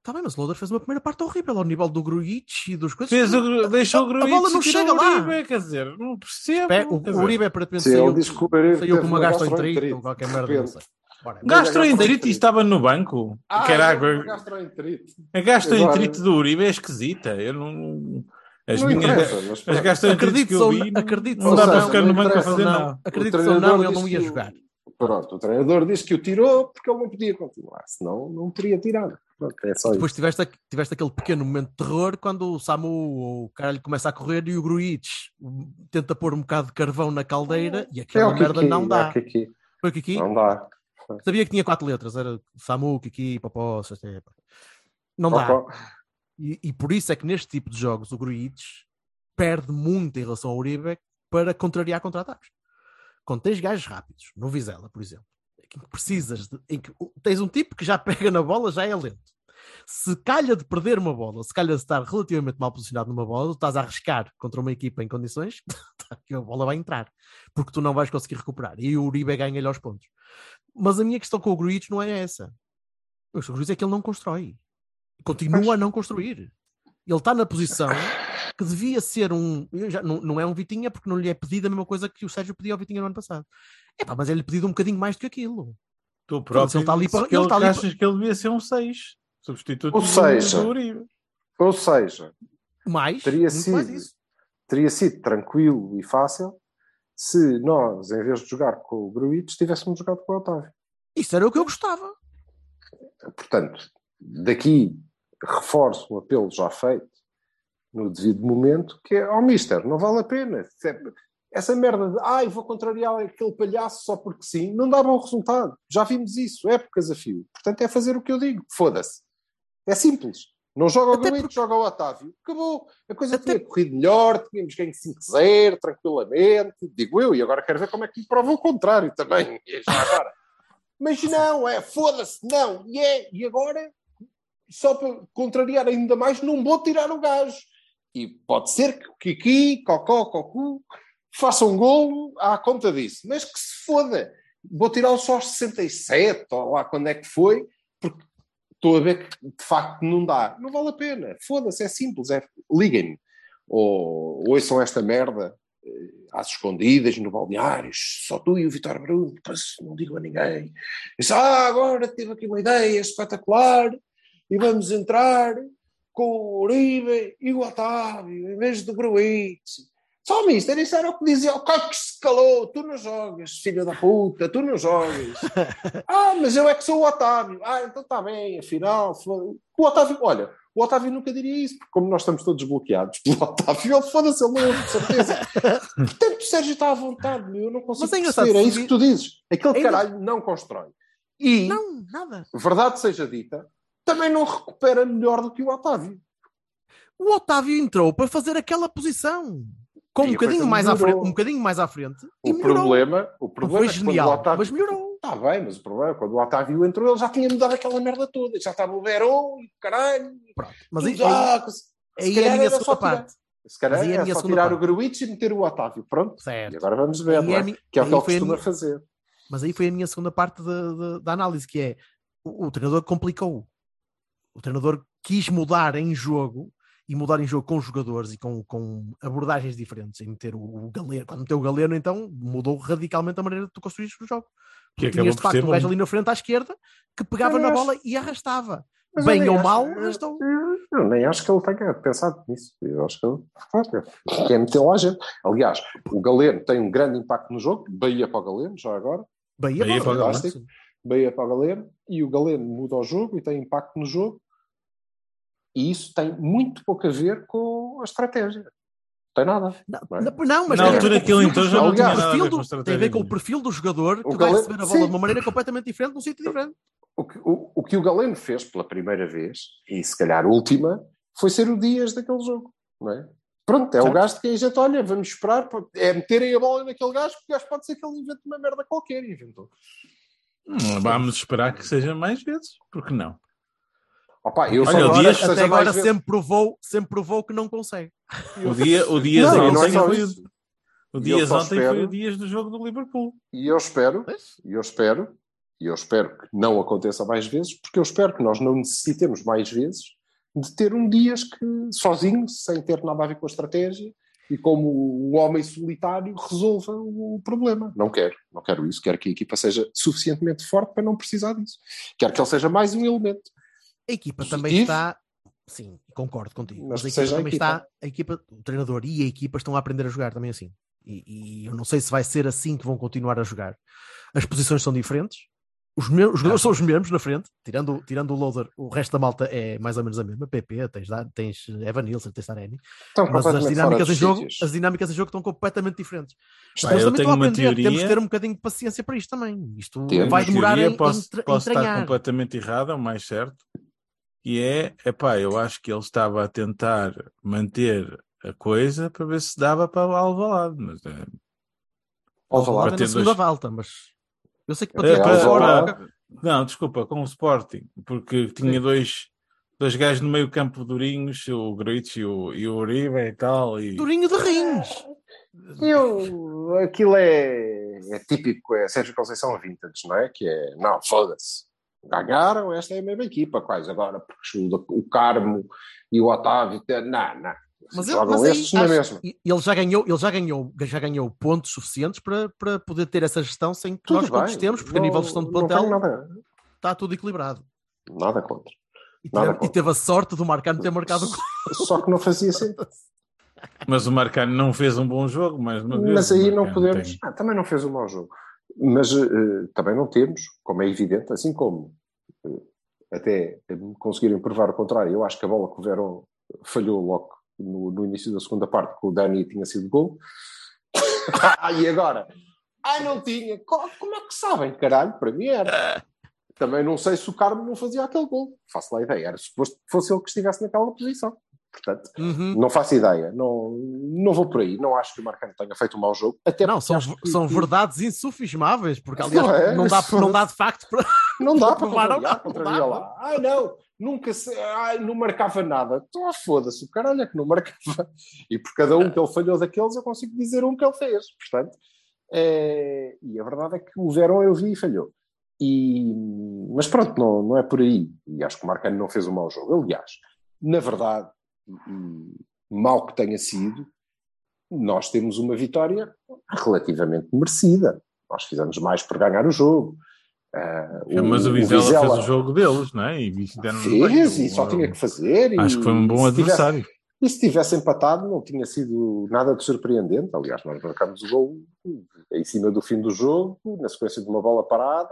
Está bem, mas o Loader fez uma primeira parte horrível ao nível do Gruitch e dos coisas. Fez o, deixou o a Gruitch bola não chega o lá. Uribe, quer dizer, não percebo. É, o, quer o dizer. Uribe aparentemente Sim, saiu, que saiu com uma gastroenterite gastroenterite, ou qualquer merda, não repente. sei. Ora, Gastroenterite e estava no banco. Ah, que era é gastroenterite. A gastroenterite Agora- do Uribe é esquisita. Eu não. As Não minhas. As pronto. gastroenterites que acredito eu vi. não, acredito não ou dá não, para ficar não no banco a fazer não, nada. acredito ou não, ele não ia que jogar. Pronto, o treinador disse que o tirou porque ele não podia continuar, senão não teria tirado. Pronto, é só Depois isso. tiveste, tiveste aquele pequeno momento de terror quando o Samu ou o caralho começa a correr e o Gruitch tenta pôr um bocado de carvão na caldeira e É aquela o merda Kiki, não é dá. o Kiki. Foi o Kiki? Não dá. Sabia que tinha quatro letras, era Samu, Kiki, Popó, Sestepa. Não dá. E, e por isso é que neste tipo de jogos o Gruitch perde muito em relação ao Uribe para contrariar contra-ataques. Quando tens gajos rápidos, no Vizela, por exemplo, em que precisas de, em que tens um tipo que já pega na bola, já é lento. Se calha de perder uma bola, se calha de estar relativamente mal posicionado numa bola, tu estás a arriscar contra uma equipa em condições que a bola vai entrar, porque tu não vais conseguir recuperar. E o Uribe ganha-lhe aos pontos. Mas a minha questão com o Gruitch não é essa. O Gruitch é que ele não constrói. Continua a não construir. Ele está na posição que devia ser um. já- não, não é um Vitinha, porque não lhe é pedido a mesma coisa que o Sérgio pedia ao Vitinha no ano passado. Epá, mas é-lhe pedido um bocadinho mais do que aquilo. Tu próprio. ele está ali para- que ele está ali achas que ele devia ser um 6. Substituto Ou seja, do Uribe. Ou seja, Mais, teria mais sido, isso. teria sido tranquilo e fácil se nós, em vez de jogar com o Gruitch, tivéssemos jogado com o Otávio. Isso era o que eu gostava. Portanto, daqui reforço o apelo já feito no devido momento, que é ao Mister, não vale a pena. Essa merda de ai, vou contrariar aquele palhaço só porque sim, não dá bom resultado. Já vimos isso, épocas a fio. Portanto, é fazer o que eu digo. Foda-se. É simples. Não joga o porque- joga o Otávio. Acabou. A coisa Até- tinha corrido melhor, tínhamos ganho 5-0, tranquilamente, digo eu, e agora quero ver como é que me prova o contrário também. Mas não, é foda-se, não. E é, e agora, só para contrariar ainda mais, não vou tirar o gajo. E pode ser que o Kiki, Cocó, Cocu, faça um golo à conta disso. Mas que se foda. Vou tirá-lo só aos 67, ou lá quando é que foi, porque estou a ver que de facto não dá. Não vale a pena. Foda-se, é simples. É, Liguem-me. Ou ouçam esta merda eh, às escondidas, no balneário, só tu e o Vitor Bruno, não digo a ninguém. Diz, ah, agora tive aqui uma ideia espetacular e vamos entrar com o Uribe e o Otávio, em vez do Gruitch. Só, mister, isso era o que dizia, o que se calou, tu não jogas, filho da puta, tu não jogas. ah, mas eu é que sou o Otávio. Ah, então está bem, afinal. O Otávio, olha, o Otávio nunca diria isso, porque como nós estamos todos bloqueados pelo Otávio, ele foda-se, ele não ouve, de certeza. Portanto, o Sérgio está à vontade, eu não consigo Mas é perceber, é isso que tu dizes. Aquele Ainda- caralho não constrói. E, Não, nada. verdade seja dita, também não recupera melhor do que o Otávio. O Otávio entrou para fazer aquela posição. Com um bocadinho, mais à frente, um bocadinho mais à frente. O problema, o problema foi é genial, o Otávio... mas melhorou. Está bem, mas o problema é que quando o Otávio entrou, ele já tinha mudado aquela merda toda. Já estava o Verón e o caralho. Pronto. Mas aí, já, aí, se aí é a minha segunda tirar- parte. Se calhar Mas aí é é só tirar parte. o Gruitch e meter o Otávio. Pronto. Certo. E agora vamos ver, é é? mi- Que é o que ele foi costuma minha- fazer. Mas aí foi a minha segunda parte da, da- da análise, que é o, o treinador complicou. O treinador quis mudar em jogo e mudar em jogo com jogadores e com, com abordagens diferentes. Em meter o, o Galeno, quando meteu o Galeno, então mudou radicalmente a maneira de tu construís o jogo. Que tinhas de facto um gajo ali na frente à esquerda que pegava na acho- bola e arrastava. Mas Bem ou nem mal, acho- arrastou. Eu nem acho que ele tenha pensado nisso. Eu acho que ele quer meter lá a gente. Aliás, o Galeno tem um grande impacto no jogo. Bahia para o Galeno, já agora. Bahia, Bahia para o Galeno. Bahia para o Galeno. E o Galeno muda o jogo e tem impacto no jogo. E isso tem muito pouco a ver com a estratégia. Não tem nada. Não, Não é? não, mas Na altura que ele o entrou já não tinha O nada a ver Tem a ver com o nenhuma. perfil do jogador O que vai receber a bola sim. de uma maneira completamente diferente, num sítio diferente. O que o, o que o Galeno fez pela primeira vez, e se calhar última, foi ser o Dias daquele jogo. Não é? Pronto, é o Certo. gajo de quem a gente olha, vamos esperar, é meterem a bola naquele gajo, porque o gajo pode ser que ele invente uma merda qualquer. E inventou. Hum, Vamos esperar que seja mais vezes, porque não? Opa, eu Olha, só o agora Dias- Até agora mais vezes- sempre provou, sempre provou que não consegue. O dia, o Dias Não, e não é ontem foi isso. o, o Dias ontem espero- foi o Dias do jogo do Liverpool. E eu espero, e eu espero, e eu espero que não aconteça mais vezes, porque eu espero que nós não necessitemos mais vezes de ter um Dias que sozinho, sem ter nada a ver com a estratégia, e como o homem solitário resolva o problema. Não quero, não quero isso. Quero que a equipa seja suficientemente forte para não precisar disso. Quero que ele seja mais um elemento. A equipa Positivo. também está. Sim, concordo contigo. Mas Mas, a equipa seja a também equipa. está. A equipa, o treinador e a equipa estão a aprender a jogar também assim. E, e eu não sei se vai ser assim que vão continuar a jogar. As posições são diferentes. Os, me- os jogadores são os mesmos na frente, tirando, tirando o loader, o resto da malta é mais ou menos a mesma. PP, tens, tens Evan Nilsson, tens. Estão Mas as dinâmicas, dos jogo, sítios. as dinâmicas em jogo estão completamente diferentes. Mas eu também tenho uma aprender. Temos teoria- de ter um bocadinho de paciência para isto também. Isto Temos. vai demorar teoria, em, posso, em, posso estar completamente errado, é o mais certo. E é, epá, eu acho que ele estava a tentar manter a coisa para ver se dava para o Alvalade. Mas, é, Alvalade Para é ter na segunda dois- volta, mas eu sei que para É, fora. não, desculpa, com o Sporting, porque tinha dois, dois gajos no meio campo durinhos, o Gruitch e o, e o Uribe e tal. E... Durinho de rins. Eu, aquilo é, é típico, é Sérgio Conceição Vintage, não é? Que é, não, foda-se. Ganharam, esta é a mesma equipa, quase agora, porque o, o Carmo e o Otávio, não, não. Mas, ele, Jogam mas aí, estes acho- e- ele já ganhou, ele já ganhou, já ganhou pontos suficientes para, para poder ter essa gestão sem que Tudo nós contestemos, porque a Não- nível de gestão de plantel está tudo equilibrado. nada contra. E Nada teve, e contra. teve a sorte do Marcano ter marcado o gol. Só que não fazia sentido. Mas o Marcano não fez um bom jogo, mais uma vez. Mas o aí não podemos. Ah, também não fez um mau jogo. Mas eh, também não temos, como é evidente, assim como eh, até conseguirem provar o contrário. Eu acho que a bola que o Verón falhou logo no, no início da segunda parte, que o Dani tinha sido gol. Ah, e agora? Ah, não tinha. Co- Como é que sabem? Caralho, para mim era. Também não sei se o Carmo não fazia aquele gol. Faço lá ideia. Era suposto que fosse ele que estivesse naquela posição. Portanto, Uhum. não faço ideia. Não, não vou por aí. Não acho que o Marcano tenha feito um mau jogo. Até Não, são, que- são verdades insufismáveis, porque aliás Não é? não, dá, não dá de facto para. Não dá para provar, não dá, lá. Ai, não, nunca se, ai, não marcava nada. Então, ah, foda-se, o caralho é que não marcava. E por cada um que ele falhou daqueles, eu consigo dizer um que ele fez. Portanto, é, e a verdade é que o Verón eu vi e falhou. E, mas pronto, não, não é por aí. E acho que o Marcano não fez um mau jogo. Aliás, na verdade, mal que tenha sido, nós temos uma vitória relativamente merecida. Nós fizemos mais por ganhar o jogo. Ah, É, mas o Vizela, fez o jogo deles, não é? E Fez, e só tinha que fazer. Acho e que foi um bom se tivesse- adversário. e se tivesse empatado, não tinha sido nada de surpreendente. Aliás, nós marcamos o gol em cima do fim do jogo, na sequência de uma bola parada,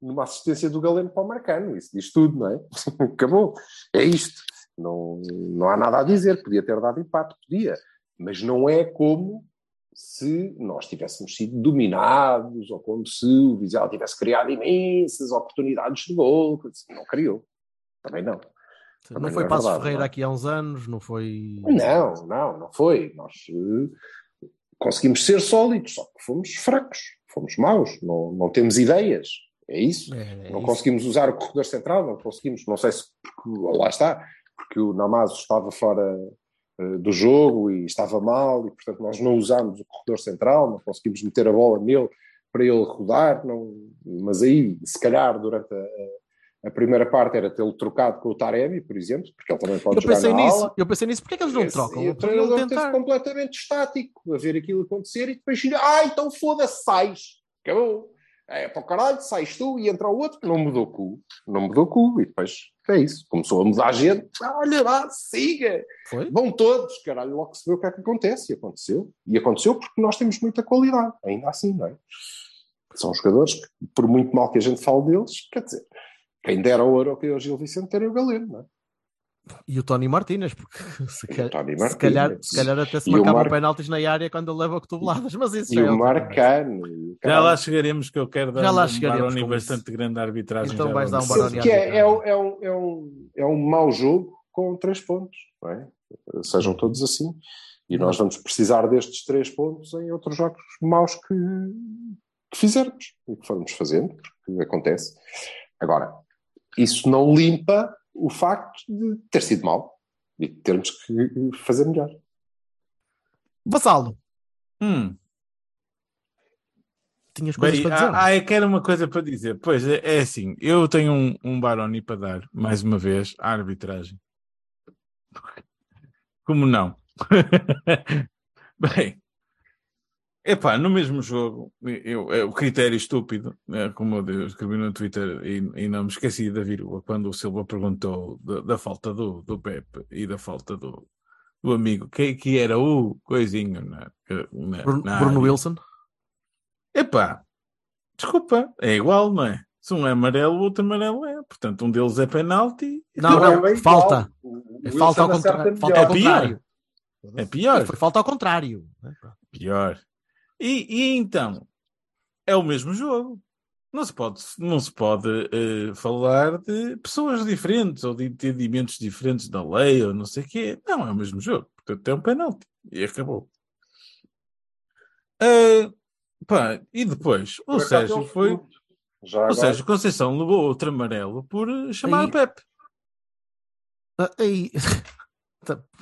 numa assistência do Galeno para o Marcano. Isso diz tudo, não é? Acabou. É isto. Não, não há nada a dizer. Podia ter dado empate, podia. Mas não é como se nós tivéssemos sido dominados ou como se o Vizela tivesse criado imensas oportunidades de gol. Não criou. Também não. Não Também foi não é Passos verdade, Ferreira não é? aqui há uns anos, não foi. Não, não, não foi. Nós eh, conseguimos ser sólidos, só que fomos fracos, fomos maus, não, não temos ideias. É isso. É, é não isso. conseguimos usar o corredor central, não conseguimos, não sei se porque, lá está, porque o Namazo estava fora do jogo e estava mal, e portanto nós não usámos o corredor central, não conseguimos meter a bola nele para ele rodar, não, mas aí, se calhar, durante a, a primeira parte era tê-lo trocado com o Taremi, por exemplo, porque ele também pode Eu jogar pensei na nisso, ala. eu pensei nisso, porque é que eles não Esse- trocam? E o treinador esteve completamente estático a ver aquilo acontecer e depois ah, então foda-se, sais. Acabou. É para o caralho, sais tu e entra o outro. Não mudou cu. Não mudou cu. E depois é isso. Começou a mudar a gente. Olha lá, siga. Foi? Vão todos, caralho. Logo se vê o que é que acontece. E aconteceu. E aconteceu porque nós temos muita qualidade. Ainda assim, não é? São jogadores que, por muito mal que a gente fale deles, quer dizer, quem dera o ouro que é o Gil Vicente terem o Galeno, não é? E o Tony Martínez, porque se, calhar, Tony se, calhar, Martínez. se calhar até se o marcavam Mar- penaltis na área quando ele leva cotoveladas, mas isso E já é o. Marcano. e o Já lá chegaremos que eu quero dar Já lá um chegaremos Baroni bastante grande à arbitragem. Então vais dar um. Baroni que é, é, um- é, um, é, um, é um mau jogo com três pontos, não é? Sejam todos assim. E nós vamos precisar destes três pontos em outros jogos maus que, que fizermos e que formos fazendo, porque acontece. Agora, isso não limpa o facto de ter sido mau e termos que fazer melhor. Vassalo, Hum. tinhas coisas Bem, para dizer? ah, ah, eu quero uma coisa para dizer. Pois é, é assim, eu tenho um, um Baroni para dar, mais uma vez, à arbitragem. Como não? Bem, epá, no mesmo jogo, eu, é, o critério estúpido, é, como eu escrevi no Twitter e, e não me esqueci da vírgula, quando o Silva perguntou da, da falta do, do Pepe e da falta do, do amigo, que, que era o coisinho na, na, Bruno, na Bruno. Wilson? Epá, desculpa, é igual, não é? Se um é amarelo, o outro amarelo é. Portanto, um deles é penalti. Não, é não, bem falta. igual. O É falta ao contrário. Falta É pior. contrário. É pior. Foi falta ao contrário. né? Pior. E, e então, é o mesmo jogo. Não se pode, não se pode eh, falar de pessoas diferentes ou de entendimentos diferentes da lei ou não sei o quê. Não, é o mesmo jogo. Portanto, é um penalti. E acabou. Ah, pá, e depois, o Por Sérgio ele- foi. Já O agora, Sérgio Conceição levou outro amarelo por eh, chamar Aí- o Pepe. Ah, aí-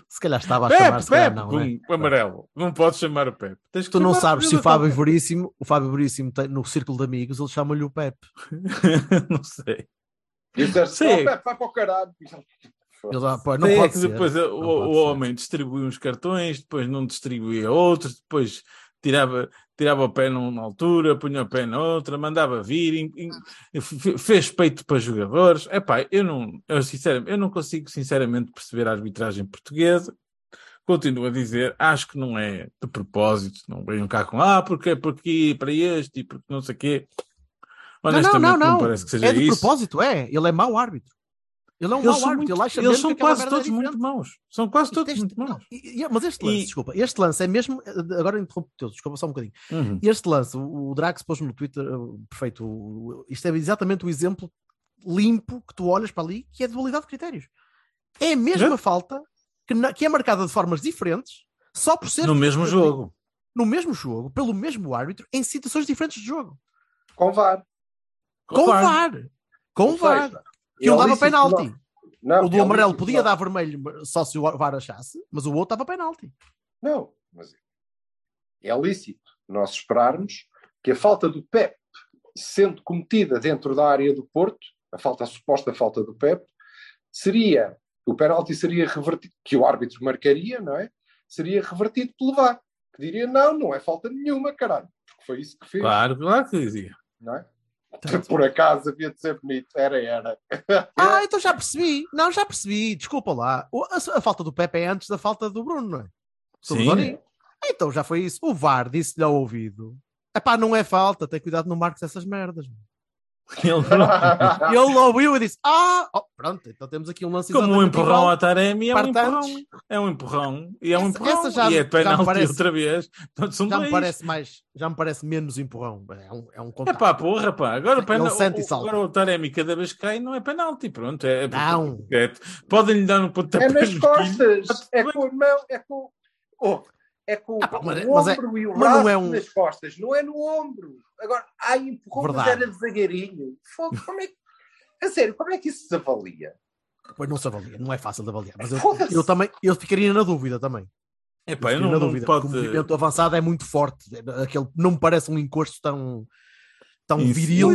Se calhar estava a Pepe, chamar, se calhar Pepe, não, pum, amarelo. Não podes chamar o Pepe. Tens que Tu não sabes se o Fábio. Veríssimo, o Fábio Veríssimo tem, no círculo de amigos, ele chama-lhe o Pepe. não sei. E o Sim. "Oh, Pepe, vai para o caralho. Ele, ah, pô, não Sei é pode ser. depois o, Não o pode ser. homem distribuía uns cartões, depois não distribuía outros, depois tirava, tirava o pé numa altura, punha o pé na outra, mandava vir, em- fe- fez peito para jogadores. Epá, eu não, eu, sinceramente, eu não consigo sinceramente perceber a arbitragem portuguesa. Continuo a dizer, acho que não é de propósito, não venham cá com ah, porque é por aqui, para este e porque não sei o quê. Não, Honestamente, não, não, não. parece que seja é de isso. propósito, é. Ele é mau árbitro. Ele é um Eles mau árbitro. muito- ele acha eles são quase merda é todos muito maus. São quase todos Este- muito maus. e- e- mas este lance, E- desculpa, este lance é mesmo. Agora interrompo-te, desculpa só um bocadinho. Uhum. Este lance, o, o Drax pôs no Twitter, uh, perfeito. o- isto é exatamente o exemplo limpo que tu olhas para ali, que é dualidade de critérios. É a mesma falta que, na- que é marcada de formas diferentes, só por ser No mesmo jogo. no mesmo jogo, pelo mesmo árbitro, em situações diferentes de jogo. Com VAR. Com VAR. VAR. Com VAR. Que ele é dava penalti. não- Não, o do amarelo lícito podia não- dar vermelho só se o VAR achasse, mas o outro dava penalti. Não, mas é lícito nós esperarmos que a falta do PEP, sendo cometida dentro da área do Porto, a falta a suposta falta do PEP, seria, o penalti seria revertido, que o árbitro marcaria, não é? Seria revertido pelo VAR, que diria, não, não é falta nenhuma, caralho, porque foi isso que fez, Claro, claro que dizia. não é? Por acaso havia de ser bonito, era, era. Ah, então já percebi. Não, já percebi. Desculpa lá. O- A, a falta do Pepe é antes da falta do Bruno, não é? Sobre Sim. Então já foi isso. O VAR disse-lhe ao ouvido: Epá, não é falta, tem cuidado, não marques essas merdas. Ele, E ele ouviu e disse: Ah, oh, pronto, então temos aqui um lance como um empurrão a Taremi é um empurrão. É um empurrão. E é um Essa- empurrão. essa já- e é penalti parece- outra vez. Portanto, são Já me dois. parece mais, já me parece menos empurrão. É um, é um É contato. pá, porra, pá. Agora, penal- e o- agora o Taremi cada vez que cai não é penalti. Pronto, é, é Não. é- Podem-lhe dar um pontapé É nas costas, é com a mão, é com. Oh, é com Ah, pá, mas- o é- ombro e o braço não é um- nas costas, não é no ombro. Agora, ai, empurrou, mas era devagarinho. Fogo, Como é que. A sério, como é que isso se avalia? Pois não se avalia, não é fácil de avaliar. Mas eu, eu também eu ficaria na dúvida também. É pá, eu não, na não dúvida. pode... porque O movimento avançado é muito forte. Aquele, não me parece um encosto tão, tão Isso. viril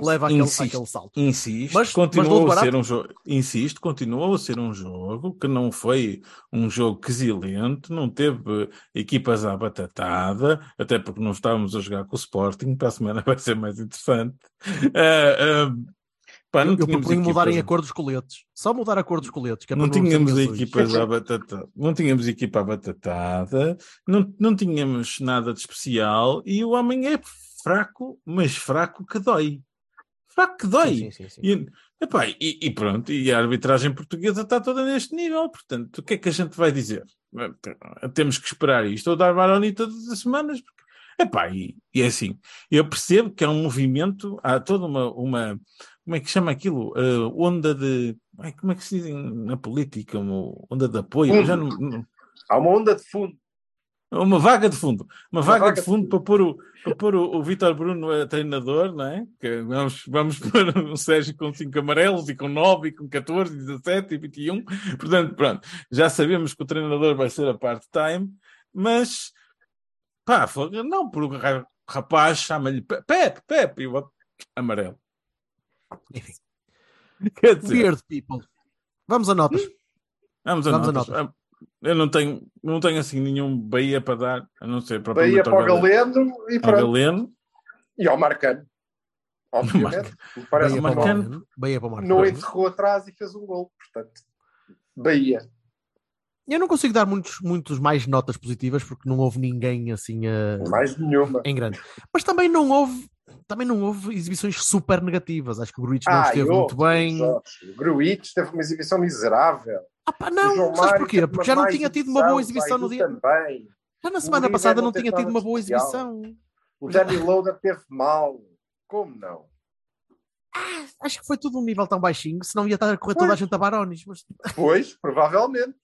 leva àquele, Insisto. àquele salto. Insisto, Mas- mas continua dou-te a ser um jogo. Insisto, continuou a ser um jogo que não foi um jogo quesilento, não teve equipas à batatada, até porque não estávamos a jogar com o Sporting, para a semana vai ser mais interessante. Ah, ah, pá, não eu tínhamos proponho mudarem a equipas- cor dos coletes. Só mudar a cor dos coletes. Que é não tínhamos equipas à batata, não tínhamos equipa à batatada, não, não tínhamos nada de especial e o homem é fraco, mas fraco que dói. Fraco que dói. Sim, sim, sim, sim. E, epá, e, e pronto, e a arbitragem portuguesa está toda neste nível, portanto, o que é que a gente vai dizer? Temos que esperar isto ou dar Baroni todas as semanas, porque, epá, e, e é assim, eu percebo que há um movimento, há toda uma, uma como é que chama aquilo? Uh, onda de, ai, como é que se diz na política? Uma onda de apoio? Não- não- Há uma onda de fundo. Uma vaga de fundo, uma, vaga, vaga de de fundo fundo. para pôr o, para pôr o, o Vítor Bruno a treinador, não é? Que vamos, vamos pôr o Sérgio com 5 amarelos e com 9 e com 14 e 17 e 21. Portanto, pronto, já sabemos que o treinador vai ser a part-time, mas pá, não, por um ra- rapaz chama-lhe Pe- Pepe, Pepe, e o outro, amarelo. Enfim. Quer dizer, Weird people. Vamos a notas. vamos a Vamos a notas. Eu não tenho, não tenho assim nenhum Bahia para dar, a não ser Bahia propriamente para o Galeno. E Ao pronto. Galeno. E ao Marcano. Obviamente. Me parece Bahia para o Marcano. Marcano. Bahia para o não Marcano. encerrou atrás e fez um gol. Portanto, Bahia. Eu não consigo dar muitos, muitos mais notas positivas porque não houve ninguém assim a- Mais nenhuma. em grande. Mas também não houve, também não houve exibições super negativas. Acho que o Gruitch não Ah, esteve e muito bem. Jorge. O Gruitch teve uma exibição miserável. Ah, pá, não, sabes porquê? Porque já não tinha tido uma boa exibição no dia. Também. Já na semana passada não não tinha tido uma boa exibição. O Danny Loader teve mal. Como não? Acho que foi tudo um nível tão baixinho, senão ia estar a correr toda a Pois. gente a Barones. Mas Pois, provavelmente.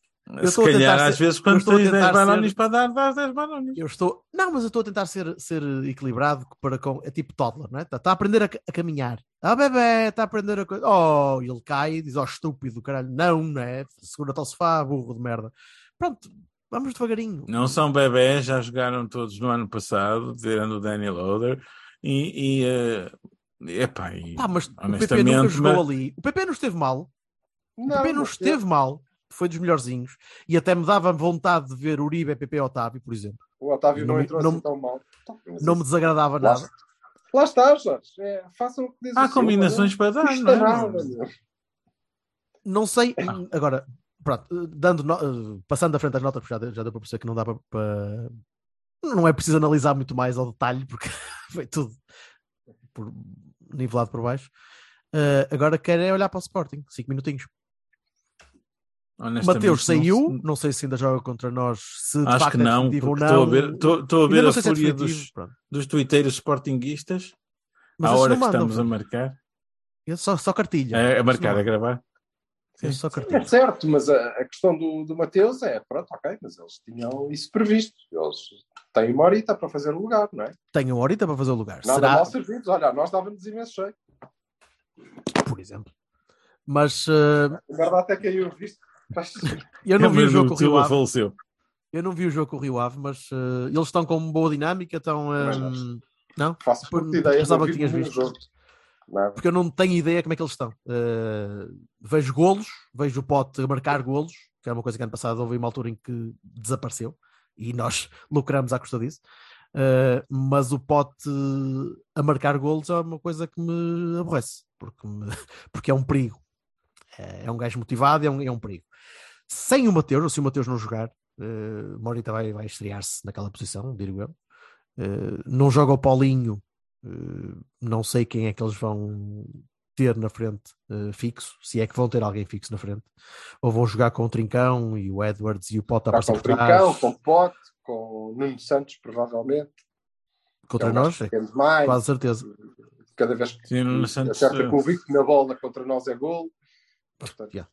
Eu Se calhar, tentar às ser- vezes, eu quando tens 10 tentar bananas ser- para dar, dás 10 bananas. eu estou. Não, mas eu estou a tentar ser, ser equilibrado para com. É tipo toddler, não é? Está a aprender a, a caminhar. Ah, bebê, está a aprender a coisa. Oh, ele cai e diz: Oh, estúpido, caralho. Não, não é? Segura-te ao sofá, burro de merda. Pronto, vamos devagarinho. Não são bebés, já jogaram todos no ano passado, tirando o Danny Loader. E, e, eh, epá, e Pá, mas o PP nunca jogou mas- ali. O PP não esteve mal. O Não, PP não esteve mal. Foi dos melhorzinhos. E até me dava vontade de ver Uribe, PP Otávio, por exemplo. O Otávio não, Não entrou não- assim tão mal. Então, mas Não me desagradava Lá, nada. lá está, Jorge. É, façam o que diz o há combinações para não dar, não é? nada. meu. Não sei. Ah. Agora, pronto, dando no- eh, passando à frente às notas, porque já deu, já deu para perceber que não dá para, para- Não é preciso analisar muito mais ao detalhe, porque foi tudo por- nivelado por baixo. Eh, agora quero é olhar para o Sporting, 5 minutinhos. Mateus não saiu, sei. não sei se ainda joga contra nós, se de Acho facto que não, é definitivo ou não. estou a ver, estou, estou a ver não a é fúria definitivo, dos, pronto. dos tuiteiros sportinguistas Mas à hora não que mandam, estamos a marcar. É só, só cartilha. É, a marcar, não a gravar. É Sim. só É certo, mas a, a questão do, do Mateus é, pronto, ok, mas eles tinham isso previsto. Eles têm uma horita para fazer o lugar, não é? Tenho uma horita para fazer o lugar. Nada Será, mal servidos. Olha, nós dávamos imenso jeito. por exemplo. Mas eh, A verdade até caiu, viste? Eu não vi o jogo com o Rio Ave. faleceu. Eu não vi o jogo com o Rio Ave, mas eh, eles estão com boa dinâmica, estão. eh, Mas nós- não? Faço Por- ideia. pensava que tinhas visto. jogo. Porque eu não tenho ideia como é que eles estão. Eh, vejo golos, vejo o Pote a marcar golos, que era uma coisa que ano passado houve uma altura em que desapareceu e nós lucramos à custa disso. Eh, mas o Pote a marcar golos é uma coisa que me aborrece, porque, me- porque é um perigo. É, é um gajo motivado, é um, é um perigo. Sem o Mateus, ou se o Mateus não jogar, eh, Morita vai, vai estrear-se naquela posição, digo eu. Eh, não joga o Paulinho, eh, não sei quem é que eles vão ter na frente eh, fixo, se é que vão ter alguém fixo na frente, ou vão jogar com o Trincão e o Edwards e o Pote a aparecer com o Trincão, com o Pote, com o Nuno Santos, provavelmente. contra É nós, é mais. quase certeza. Cada vez que Sim, Nuno Santos, acerta eh, convicto na bola contra nós é gol. Portanto, Yeah.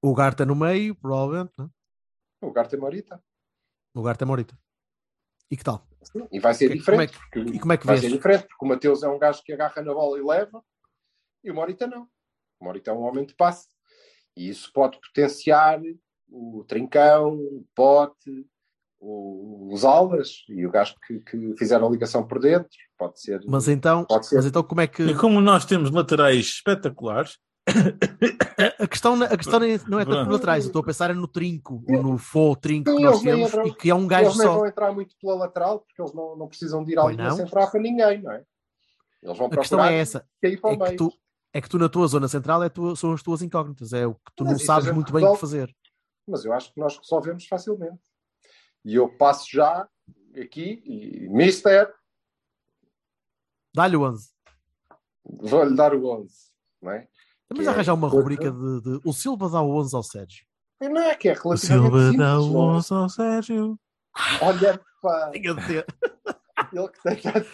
O Garta no meio, provavelmente, né? O Garta é Morita. o Garta é Morita. E que tal? E vai ser Que- diferente. como porque, e como é que vai vês? ser diferente, porque o Mateus é um gajo que agarra na bola e leva, e o Morita não. O Morita é um homem de passe. E isso pode potenciar o Trincão, o Pote, o- os Alas e o gajo que, que fizeram a ligação por dentro. Pode ser. Mas então, Pode ser. mas então como é que E como nós temos laterais espetaculares, a questão, a questão não é tanto por atrás, eu estou a pensar é no trinco, ou no fo trinco Sim, que nós eles temos entram- e que é um gajo eles só. vão entrar muito pela lateral, porque eles não, não precisam de ir linha não. central para ninguém, não é? Eles vão A questão é essa, é que, tu, é que tu na tua zona central é tu- são as tuas incógnitas, é o que tu Mas não sabes muito bem o que resolve. fazer. mas eu acho que nós resolvemos facilmente. E eu passo já aqui, e Mister, Dá-lhe o 11. vou-lhe dar o 11, não é? Vamos é- arranjar uma rubrica de, de- O Silva dá o 11 ao Sérgio. Não é que é o relativamente Silva simples. dá o não é? 11 ao Sérgio. Olha para Tinha de ter. ele que tem tanto,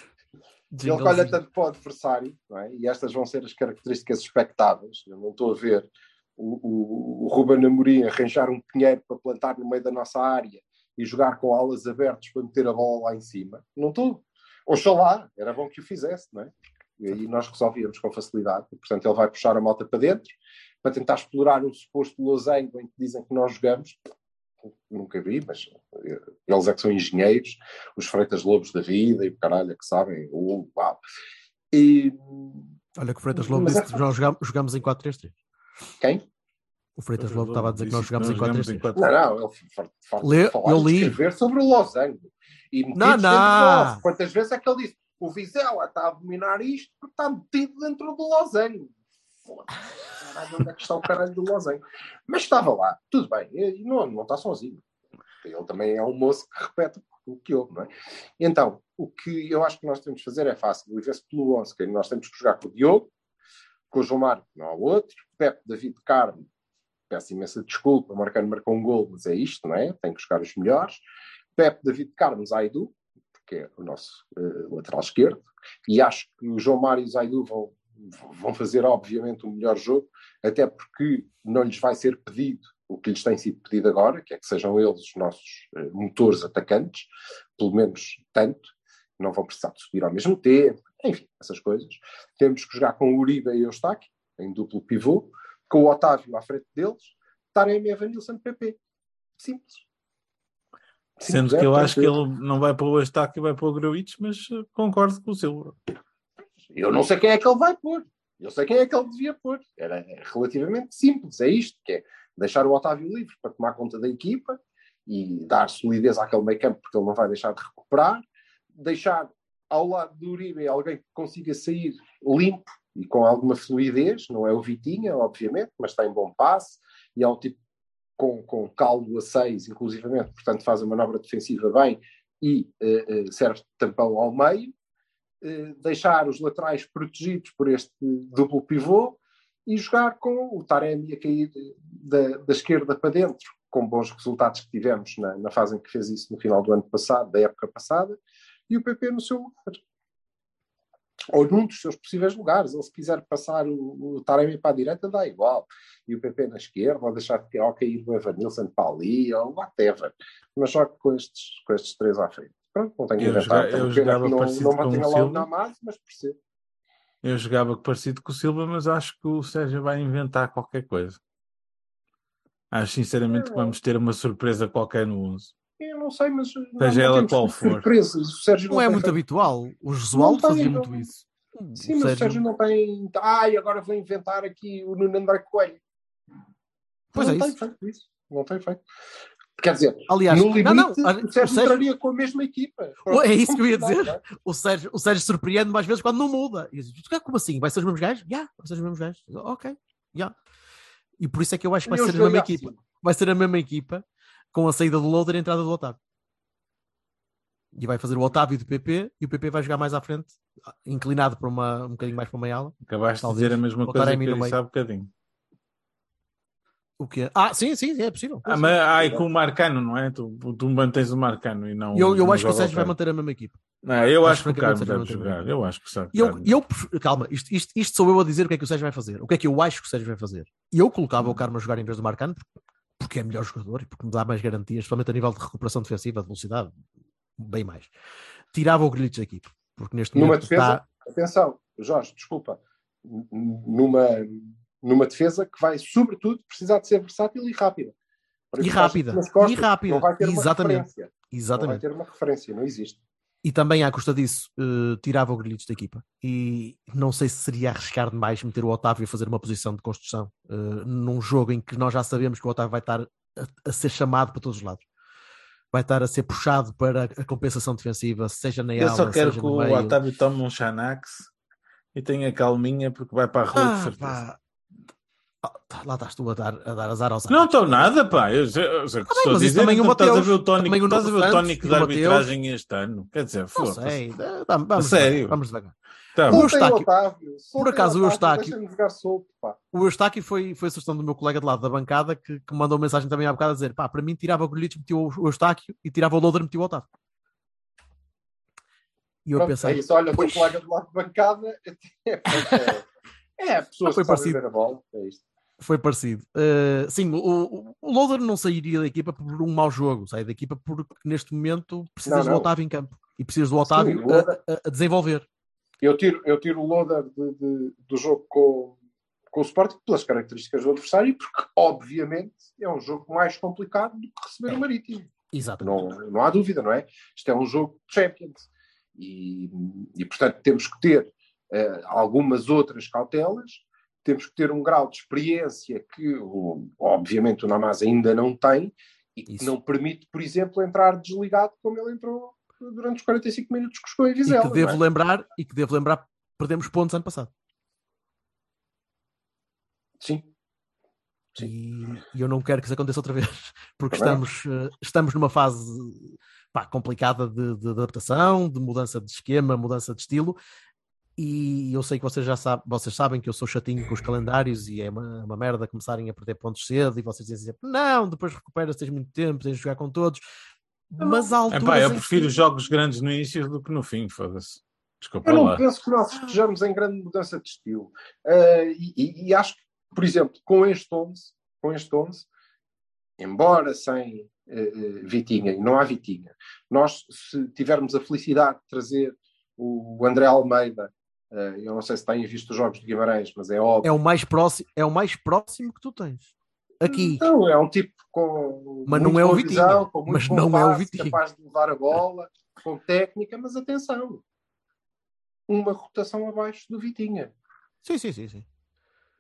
ele que olha tanto para o adversário, não é? e estas vão ser as características expectáveis. Eu não estou a ver o, o, o Ruben Amorim arranjar um pinheiro para plantar no meio da nossa área e jogar com alas abertas para meter a bola lá em cima. Não estou. Oxalá, era bom que o fizesse, não é? E aí nós resolvíamos com facilidade. Portanto, ele vai puxar a malta para dentro para tentar explorar um suposto losango em que dizem que nós jogamos. Nunca vi, mas eles é que são engenheiros, os Freitas Lobos da vida e o caralho é que sabem. Uh, uau. E Olha que o Freitas Lobo Mas disse que nós jogamos, jogamos em 4-3-3. quem? O Freitas Lobo estava a dizer que nós jogamos em 4-3-3. Não, não, ele farto de falar eu de li. escrever sobre o losango. E Não, não. Quantas vezes é que ele disse o Vizela está a dominar isto porque está metido dentro do losango. Caralho, onde é que está o caralho do losango? Mas estava lá, tudo bem, e não, não está sozinho. Ele também é um moço que repete o que houve, não é? Então, o que eu acho que nós temos de fazer é fácil. E vê-se pelo 11, que nós temos que jogar com o Diogo, com o João Mário, não há outro, Pepe, David Carmo, peço imensa desculpa, o Marcano marcou um gol, mas é isto, não é? Tem que jogar os melhores. Pepe, David Carmo, Zaidu, que é o nosso eh, lateral esquerdo, e acho que o João Mário e o Zaidu vão, vão fazer, obviamente, o melhor jogo, até porque não lhes vai ser pedido o que lhes tem sido pedido agora, que é que sejam eles os nossos eh, motores atacantes, pelo menos tanto, não vão precisar de subir ao mesmo tempo, enfim, essas coisas. Temos que jogar com o Uribe e o Eustáquio, em duplo pivô, com o Otávio à frente deles, Taremi, Evanilson, PP. Simples. Sendo que eu acho que ele não vai para o Estaque e vai para o Gruitch, mas eh, concordo com o Silva. Eu não sei quem é que ele vai pôr. Eu sei quem é que ele devia pôr. Era relativamente simples. É isto, que é deixar o Otávio livre para tomar conta da equipa e dar solidez àquele meio campo, porque ele não vai deixar de recuperar. Deixar ao lado do Uribe alguém que consiga sair limpo e com alguma fluidez. Não é o Vitinha, obviamente, mas tem bom passe e é um tipo com, com caldo a seis, inclusivamente, portanto faz a manobra defensiva bem e eh, serve de tampão ao meio. Eh, deixar os laterais protegidos por este duplo pivô e jogar com o Taremi a cair da, da esquerda para dentro, com bons resultados que tivemos na, na fase em que fez isso no final do ano passado, da época passada, e o PP no seu lugar. Ou num dos seus possíveis lugares. Ou se quiser passar o, o Taremi para a direita, dá igual. E o PP na esquerda, ou deixar de ou cair o Evanilson para ali, ou whatever. Mas só com estes, com estes três à frente. Pronto, não tenho que Eu inventar. joga- eu Tenho pena jogava que não, parecido não com o Silva. Namaz, mas percebo. Eu jogava parecido com o Silva, mas acho que o Sérgio vai inventar qualquer coisa. Acho sinceramente que vamos ter uma surpresa qualquer no 11. Eu não sei, mas não, Seja não ela qual for. surpresas. O Sérgio Não é tem muito feito- habitual. O Jesualdo Não tem, fazia não. muito isso. Sim, mas o Sérgio não tem. Ai, agora vou inventar aqui o Nuno André Coelho. Pois não é tem isso. feito isso. Não tem feito. Quer dizer, Aliás, no limite, não, não, o o Sérgio Sérgio- entraria com a mesma equipa. É isso que eu ia Não, dizer. não é? O Sérgio, o Sérgio surpreende mais vezes quando não muda. E "Ah, como assim? Vai ser os mesmos gajos? Já, vai ser os mesmos gajos. Ok, já. E por isso é que eu acho que vai Eu ser a mesma assim. equipa. Vai ser a mesma equipa com a saída do Loader e a entrada do Otávio. E vai fazer o Otávio do PP e o PP vai jogar mais à frente, inclinado para uma, um bocadinho mais para uma ala. Acabaste Talvez de dizer a mesma coisa que Taremi eu disse há bocadinho. O quê? Ah, sim, sim, é possível. Ah, mas ai, com o Marcano, não é? Tu, tu mantens o Marcano e não. Eu, eu não acho que o Sérgio vai manter a mesma equipa. Não, eu acho acho, que o Carmo que deve jogar. Eu acho que o Sérgio. Eu, eu calma, isto, isto, isto sou eu a dizer o que é que o Sérgio vai fazer. O que é que eu acho que o Sérgio vai fazer? E eu colocava o Carmo a jogar em vez do Marcano porque- porque é melhor jogador e porque me dá mais garantias, principalmente a nível de recuperação defensiva, de velocidade, bem mais. Tirava o Grealish da equipe, porque neste Numa momento defesa, está. atenção, Jorge, desculpa, numa, numa defesa que vai, sobretudo, precisar de ser versátil e rápida. E rápida, costas, e rápida, ter uma exatamente, referência. Não Exatamente. vai ter uma referência, não existe. E também, à custa disso, eh, tirava o Grealish da equipa. E não sei se seria arriscar demais meter o Otávio a fazer uma posição de construção eh, num jogo em que nós já sabemos que o Otávio vai estar a, a ser chamado para todos os lados. Vai estar a ser puxado para a compensação defensiva, seja na Eu ala, só quero que o. Otávio tome um Xanax e tenha calminha porque vai para a rua de Ah, certeza. pá. Ah, tá, lá estás tu a dar, a dar azar aos Não estou nada, pá. Eu, eu o que Ah, bem, estou a mas isso dizer. também o tu estás a Mateus, ver o tónico, também o estás a ver o tónico da Mateus. arbitragem este ano. Quer dizer, Não foda-se. sei. eh, Vamos, vamos sério? Vamos devagar. Tá O Eustáquio- Otávio, soltem acaso, o Eustáquio- solto, pá. O Eustáquio foi, foi a sugestão do meu colega de lado da bancada que, que mandou mensagem também há bocado a dizer: pá, para mim tirava o Grealish, metia o Eustáquio e tirava o Loader, metia o Otávio. E eu Pronto, pensei: é isso, olha, o colega do lado de bancada é, é, é pessoas Foi que sabem parecido. ver a bola. É isto. Foi parecido. Uh, sim, o, o, Loader não sairia da equipa por um mau jogo, sai da equipa porque neste momento precisas Não, do não. Otávio em campo e precisas do Otávio Loader- a, a- desenvolver. Eu tiro, eu tiro o loader de- de- do jogo com, com o Sporting pelas características do adversário, porque, obviamente, é um jogo mais complicado do que receber o Marítimo. Exatamente. Não, não há dúvida, não é? Isto é um jogo de Champions. E, e portanto, temos que ter eh, algumas outras cautelas, temos que ter um grau de experiência que, obviamente, o Namaz ainda não tem e que Isso. não permite, por exemplo, entrar desligado como ele entrou durante os 45 minutos que jogou em E Vizela. que devo é? lembrar, e que devo lembrar, perdemos pontos ano passado. Sim. E, e eu não quero que isso aconteça outra vez, porque Também estamos, eh, estamos numa fase pá, complicada de, de adaptação, de mudança de esquema, mudança de estilo. E eu sei que vocês já sabem, vocês sabem que eu sou chatinho com os calendários e é uma, uma merda começarem a perder pontos cedo e vocês dizem sempre, não, depois recupera-se, tens muito tempo, tens de jogar com todos. Mas há alturas Epá, eu prefiro que- jogos grandes no início do que no fim, foda-se. Desculpa Eu não lá. penso que nós estejamos em grande mudança de estilo. Eh, e, e- e acho que, por exemplo, com este 11, com este 11 embora sem eh, Vitinha, e não há Vitinha, nós, se tivermos a felicidade de trazer o André Almeida, eu não sei se têm visto os jogos de Guimarães, mas é óbvio. É o mais próximo, é o mais próximo que tu tens. Aqui. Então, é um tipo com. Mas muito não é o boa Vitinha. visão, Mas não é o passe, Vitinha. capaz de levar a bola, com técnica, mas atenção. Uma rotação abaixo do Vitinha. Sim, sim, sim, sim.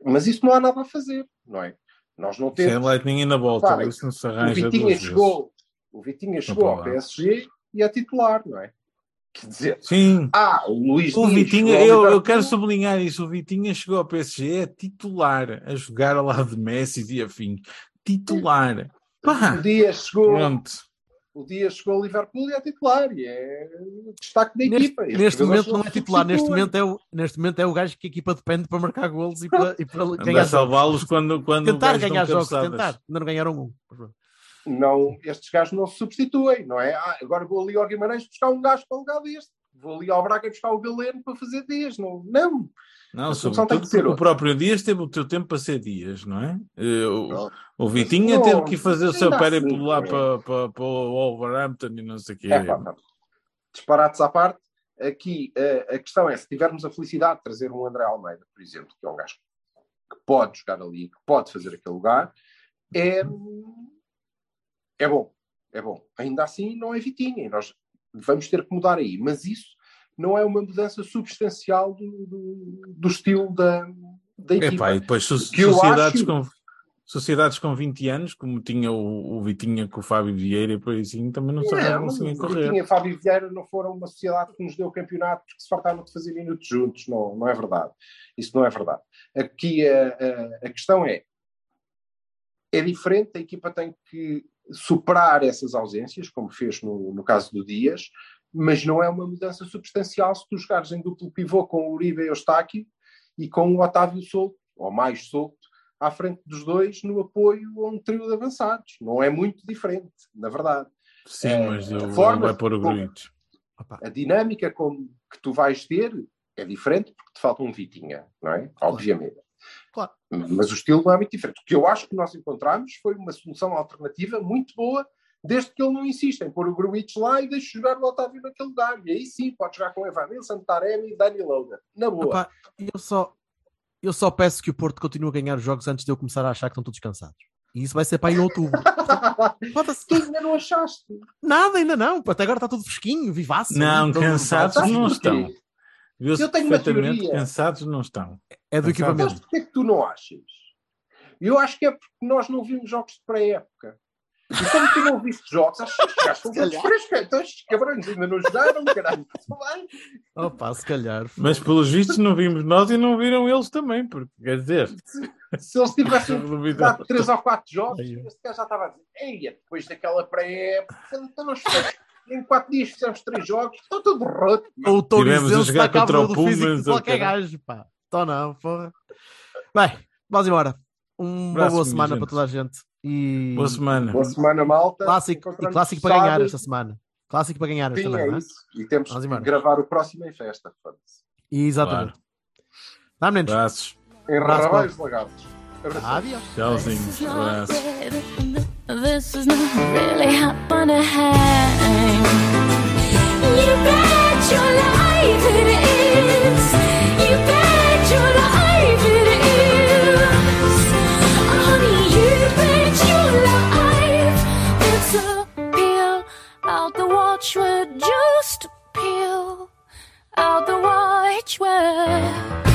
Mas isso não há nada a fazer, não é? Nós não Sem temos. Lightning na volta, Repara, isso não se o arranja Vitinha duas vezes. chegou, o Vitinha chegou ao. PSG e é titular, não é? Quer dizer, Sim. ah, o Luís O Dias Vitinha, eu, eu quero sublinhar isso. O Vitinha chegou ao PSG é titular, a jogar ao lado de Messi e afim. Titular. Pá, O Dias chegou, pronto. o Dias chegou ao Liverpool e é titular, e é destaque da Neste, equipa. Neste momento não é titular, neste momento é, o, neste momento é o gajo que a equipa depende para marcar golos e para, e para ganhar a salvá-los quando, quando Tentar ganhar jogos, tentar. Ainda não ganharam um. Não, estes gajos não se substituem, não é? Ah, agora vou ali ao Guimarães buscar um gajo para o lugar deste. vou ali ao Braga buscar o Galeno para fazer dias. Não, não. Não, A sobretudo o outra. próprio Dias teve o teu tempo para ser Dias, não é? Eh, O, o Vitinha teve que fazer o seu périplo assim, lá é. para, para, para o Wolverhampton e não sei o quê. É, pá. Disparates à parte, aqui eh, a questão é: se tivermos a felicidade de trazer um André Almeida, por exemplo, que é um gajo que pode jogar ali, que pode fazer aquele lugar, é, é bom. É bom. Ainda assim, não é Vitinha. e Nós vamos ter que mudar aí. Mas isso não é uma mudança substancial do, do, do estilo da, da equipa. Epá, e depois so- sociedades, acho- com, sociedades com 20 anos, como tinha o, o Vitinha com o Fábio Vieira e por assim, também não conseguem mas correr. Vitinha e Fábio Vieira não foram uma sociedade que nos deu o campeonato porque se fartavam de fazer minutos juntos. Não, não é verdade. Isso não é verdade. Aqui a, a, a questão é: é diferente, a equipa tem que superar essas ausências, como fez no, no caso do Dias, mas não é uma mudança substancial se tu jogares em duplo pivô com o Uribe e o Eustáquio e com o Otávio solto, ou mais solto, à frente dos dois no apoio a um trio de avançados. Não é muito diferente, na verdade. Sim, É, mas a ele forma vai pôr o Gruitch. a dinâmica como que tu vais ter é diferente porque te falta um Vitinha, não é? Obviamente. Claro. Mas o estilo não é muito diferente. O que eu acho que nós encontramos foi uma solução alternativa muito boa, desde que ele não insiste em pôr o Gruitch lá e deixe jogar o Otávio naquele lugar. E aí sim pode jogar com Evanilson, Taremi e Dani Loader. Na boa. Epá, eu só, eu só peço que o Porto continue a ganhar os jogos antes de eu começar a achar que estão todos cansados. E isso vai ser para em outubro. Tu ainda não achaste? Nada, ainda não. Até agora está tudo fresquinho, vivaço. Não, cansados não porquê? estão. Viu-se Eu tenho uma teoria. cansados não estão. É do equipamento. Mas porquê que tu não achas? Eu acho que é porque nós não vimos jogos de pré-época. E como tu não viste jogos, acho que já estão todos frescos. Então estes cabrões ainda não jogaram, caralho. Bem. Opa, se calhar. Mas pelos vistos não vimos nós e não viram eles também, porque quer dizer, Se eles tivessem dado 3 ou 4 jogos, este gajo já estava a dizer: Eia, depois daquela pré-época, então nós fizemos- em 4 dias fizemos 3 jogos, está tudo roto. Ou o Tony Tivemos a Zense jogar está o do físico Pumas, de qualquer gajo, pá. Então não, porra. Bem, vamos embora. Uma Abraço, boa semana gente. para toda a gente. E boa semana. Boa semana, malta. clássico, e clássico para ganhar esta semana. Clássico para ganhar esta Sim, semana, é é? E temos Vamos que embora. gravar o próximo em festa. Exatamente. Tá, meninos? Abraços. Em Abraço, Rabais Lagartos. Abraço. Adiós. Tchauzinho. Abraços. this is not really happening. You bet your life it is. You bet your life it is. Honey, you bet your life. It's a peel out the watchword. just peel out the watchword.